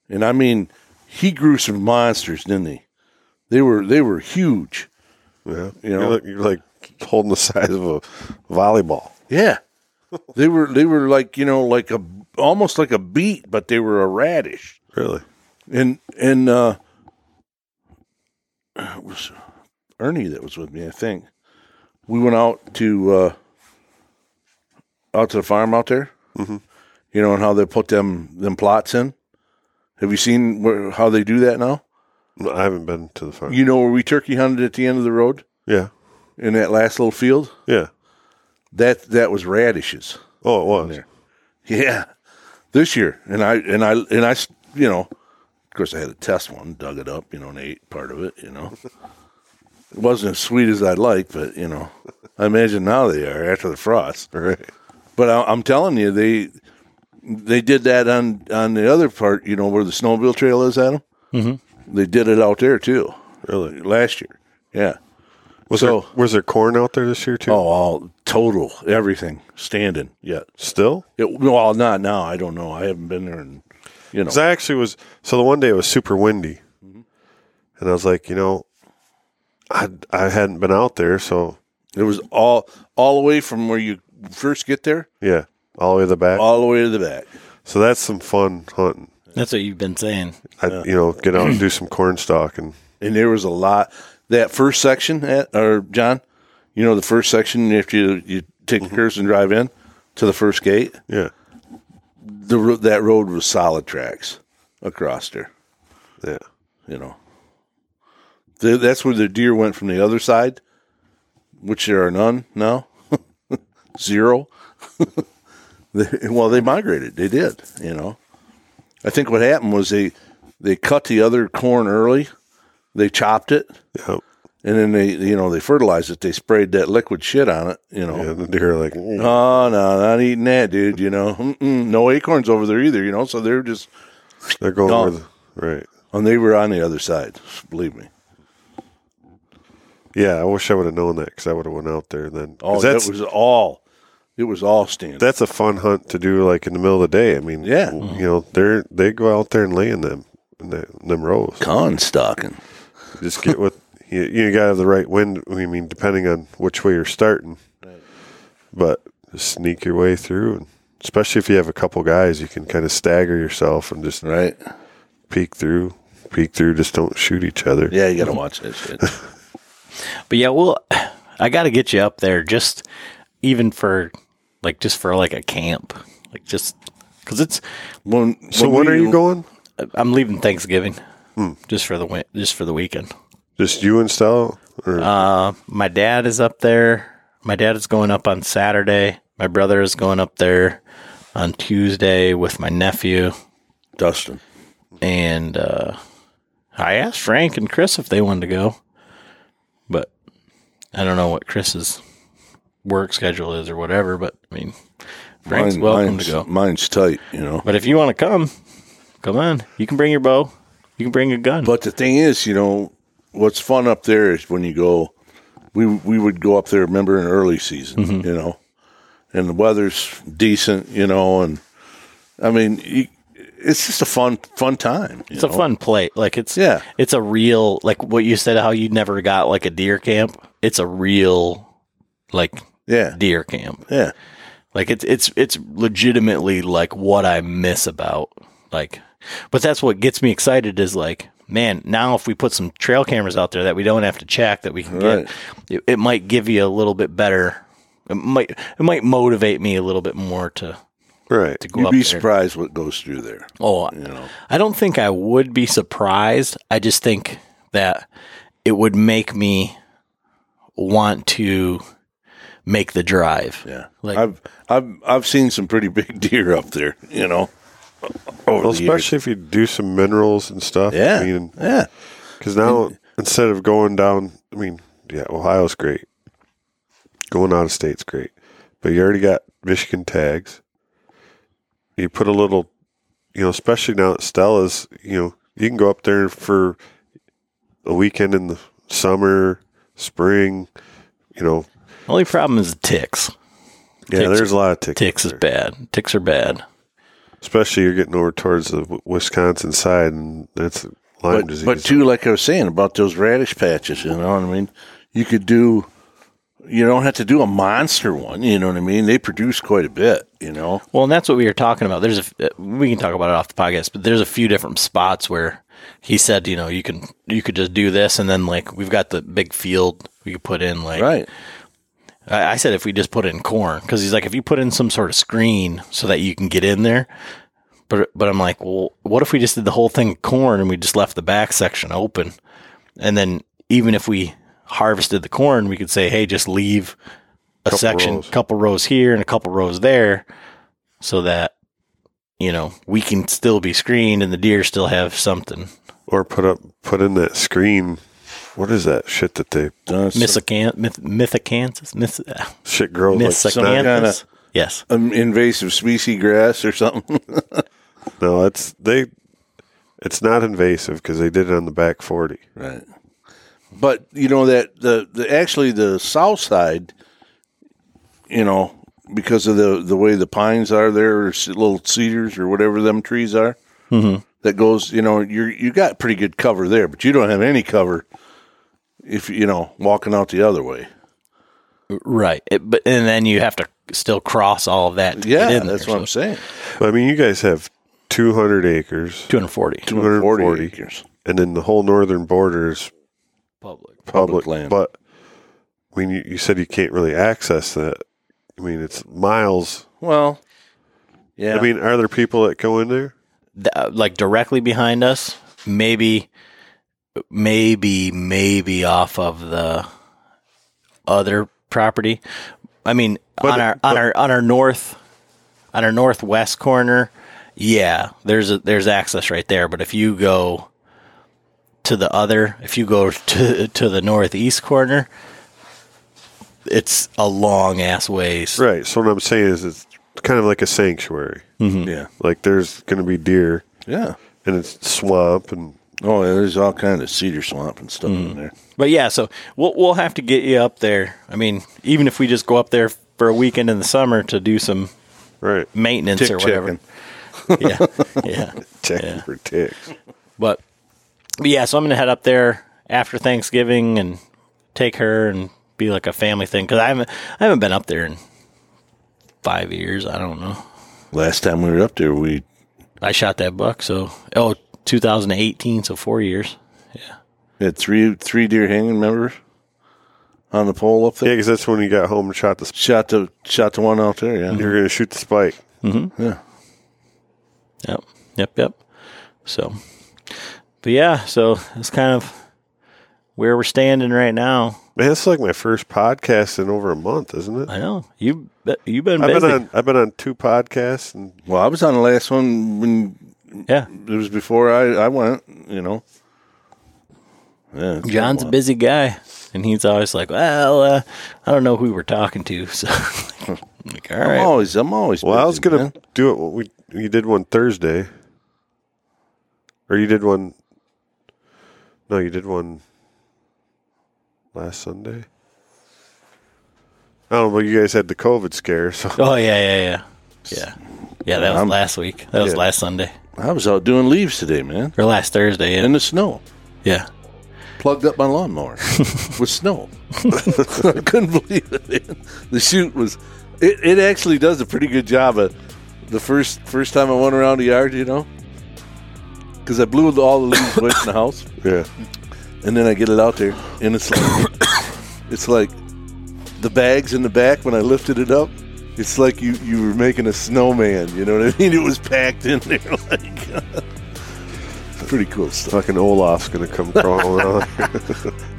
And I mean, he grew some monsters, didn't he? They were they were huge. Yeah, You you're, know? like, you're like holding the size of a volleyball. Yeah. they were they were like you know like a almost like a beet, but they were a radish. Really? and and uh it was Ernie that was with me, I think. We went out to uh out to the farm out there. Mm-hmm. You know, and how they put them them plots in. Have you seen where, how they do that now? No, I haven't been to the farm. You know where we turkey hunted at the end of the road yeah, in that last little field? yeah. That that was radishes. Oh, it was. Yeah, this year, and I and I and I, you know, of course, I had to test one, dug it up, you know, and ate part of it. You know, it wasn't as sweet as I'd like, but you know, I imagine now they are after the frost. Right. But I, I'm telling you, they they did that on on the other part, you know, where the snowmobile trail is Adam. Mm-hmm. They did it out there too Really? last year. Yeah. Was So- there was there corn out there this year too? Oh, all total everything standing yet. Still? It, well, not now. I don't know. I haven't been there, and you know. Because I actually was. So the one day it was super windy, and I was like, you know, I I hadn't been out there, so It was all all the way from where you first get there, yeah, all the way to the back. all the way to the back. So that's some fun hunting. That's what you've been saying. I, you know, get out and do some corn stalking. And there was a lot. That first section, at, or John, you know the first section after you you take the mm-hmm. curves and drive in to the first gate. Yeah, The ro- that road was solid tracks across there. yeah. You know, the, that's where the deer went from the other side, which there are none now, zero. They- well, they migrated. They did. You know, I think what happened was they they cut the other corn early, they chopped it, Yep. and then they you know they fertilized it. They sprayed that liquid shit on it. You know. And the deer are like, "Mm." Oh no, not eating that, dude. You know, Mm-mm, no acorns over there either. You know, so they're just, they're going where the, right. and they were on the other side. Believe me. Yeah, I wish I would have known that because I would have went out there then. Oh, that was all. It was all standard. that's a fun hunt to do, like in the middle of the day. I mean, Yeah. you know, they're they go out there and lay in them in the, in them rows. Con stalking. Just get what you you got to have the right wind. I mean, depending on which way you're starting, but just sneak your way through, and especially if you have a couple guys, you can kind of stagger yourself and just Right? peek through, peek through. Just don't shoot each other. Yeah, you got to watch that shit. But yeah, well, I got to get you up there just even for like just for like a camp, like just because it's. When, So when are you going? I'm leaving Thanksgiving just for the just for the weekend. Just you and Stella? Uh, my dad is up there. My dad is going up on Saturday. My brother is going up there on Tuesday with my nephew. Dustin? And uh, I asked Frank and Chris if they wanted to go, but I don't know what Chris's work schedule is or whatever. But I mean, Frank's Mine- welcome mine's, to go. Mine's tight, you know. But if you want to come, come on. You can bring your bow. You can bring a gun. But the thing is, you know, what's fun up there is when you go. We we would go up there. Remember in early season, Mm-hmm. you know, and the weather's decent, you know, and I mean, you, it's just a fun fun time. it's a fun play. Like it's Yeah. it's a real like what you said how you never got like a deer camp. It's a real like Yeah, deer camp. yeah. Like it's it's it's legitimately like what I miss about like but that's what gets me excited is like man, now if we put some trail cameras out there that we don't have to check that we can Right. get it, it might give you a little bit better it might it might motivate me a little bit more to right. to go You'd up be there. surprised what goes through there. Oh, You know, I don't think I would be surprised. I just think that it would make me want to make the drive. yeah. Like- I've I've I've seen some pretty big deer up there. You know, over Well, the years. especially if you do some minerals and stuff. Yeah, I mean, yeah. because now instead of going down, I mean, yeah, Ohio's great. Going out of state's great, but you already got Michigan tags. You put a little, you know, especially now that Stella's, you know, you can go up there for a weekend in the summer, spring. You know, Only problem is ticks. yeah, Ticks- there's a lot of ticks. Ticks is bad. Ticks are bad. especially you're getting over towards the Wisconsin side, and that's Lyme But, disease. but too, like I was saying about those radish patches, you know what I mean? You could do, you don't have to do a monster one, you know what I mean? They produce quite a bit, you know? Well, and that's what we were talking about. There's a uh, we can talk about it off the podcast, but there's a few different spots where he said, you know, you can you could just do this, and then like we've got the big field we could put in like Right. I, I said if we just put in corn because he's like if you put in some sort of screen so that you can get in there. But but I'm like, well, what if we just did the whole thing corn and we just left the back section open, and then even if we harvested the corn, we could say, hey, just leave a Couple section, rows. couple rows here and a couple rows there, so that you know we can still be screened and the deer still have something. or put up put in that screen. What is that shit that they Uh, so- Missacan- myth- mythicanthus, myth- shit grows like some kinda- Yes. um, invasive species grass or something. no, it's they. It's not invasive because they did it on the back forty. right. But, you know, that the, the actually the south side, you know, because of the, the way the pines are there, or little cedars or whatever them trees are, that goes. You know, you're you got pretty good cover there, but you don't have any cover if you know walking out the other way. Right. It, but and then you have to still cross all of that. To Yeah, get in that's there, what I'm so saying. I mean, you guys have 200 acres, 240 240 240. acres. and then the whole northern border is public. public, Public land. But I mean, you, you said you can't really access that. I mean, it's miles. Well, yeah. I mean, are there people that go in there? Th- uh, like directly behind us, maybe, maybe, maybe off of the other property. I mean, But- on our on but- our on our north, on our northwest corner, yeah, there's a, there's access right there. But if you go to the other, if you go to to the northeast corner, it's a long ass ways. Right. So what I'm saying is, it's kind of like a sanctuary. Mm-hmm. yeah, Like there's going to be deer, yeah. and it's swamp, and Oh, yeah, there's all kind of cedar swamp and stuff in mm. there. But yeah, so we'll we'll have to get you up there. I mean, even if we just go up there for a weekend in the summer to do some right, maintenance Tick or whatever. checking. Yeah, yeah. checking Yeah. for ticks. But, but yeah, so I'm gonna head up there after Thanksgiving and take her and be like a family thing because I haven't I haven't been up there in five years. I don't know. Last time we were up there, we I shot that buck, so oh 2018, so four years. Yeah. Had three three deer hanging. Remember on the pole up there. Yeah, because that's when you got home and shot the. sp- Shot the shot the one out there. Yeah, You're going to shoot the spike. Mm-hmm. yeah. Yep, yep, yep. So, but yeah, so it's kind of where we're standing right now. Man, it's like my first podcast in over a month, isn't it? I know you you've been I've busy. been on. I've been on two podcasts, and Well, I was on the last one when yeah, it was before I I went. You know. Yeah, John's a busy guy, and he's always like, "Well, uh, I don't know who we're talking to." So, I'm like, all I'm right, always I'm always. well, I was busy, going man. to do it. We you did one Thursday, or you did one. No, you did one last Sunday. I don't know, but you guys had the COVID scare, so oh yeah, yeah, yeah, yeah, yeah. That was I'm- last week. That was Yeah. last Sunday I was out doing leaves today, man, or last Thursday. Yeah, in the snow. yeah. Plugged up my lawnmower with snow. I couldn't believe it. Man. The chute was. It, it actually does a pretty good job of the first first time I went around the yard, you know, because I blew all the leaves away from the house. yeah. and then I get it out there, and it's like it's like the bags in the back when I lifted it up. It's like you you were making a snowman. You know what I mean? It was packed in there. Like, pretty cool stuff. Fucking Olaf's gonna come crawling on.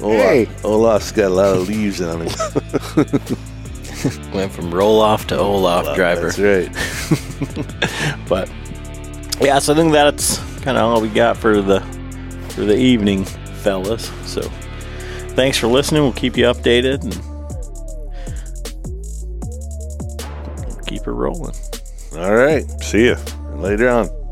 Olaf, Olaf's got a lot of leaves on him. Went from roll off to Olaf driver. That's right. But yeah, so I think that's kind of all we got for the for the evening, fellas. So thanks for listening. We'll keep you updated and keep it rolling. All right. See ya. Later on.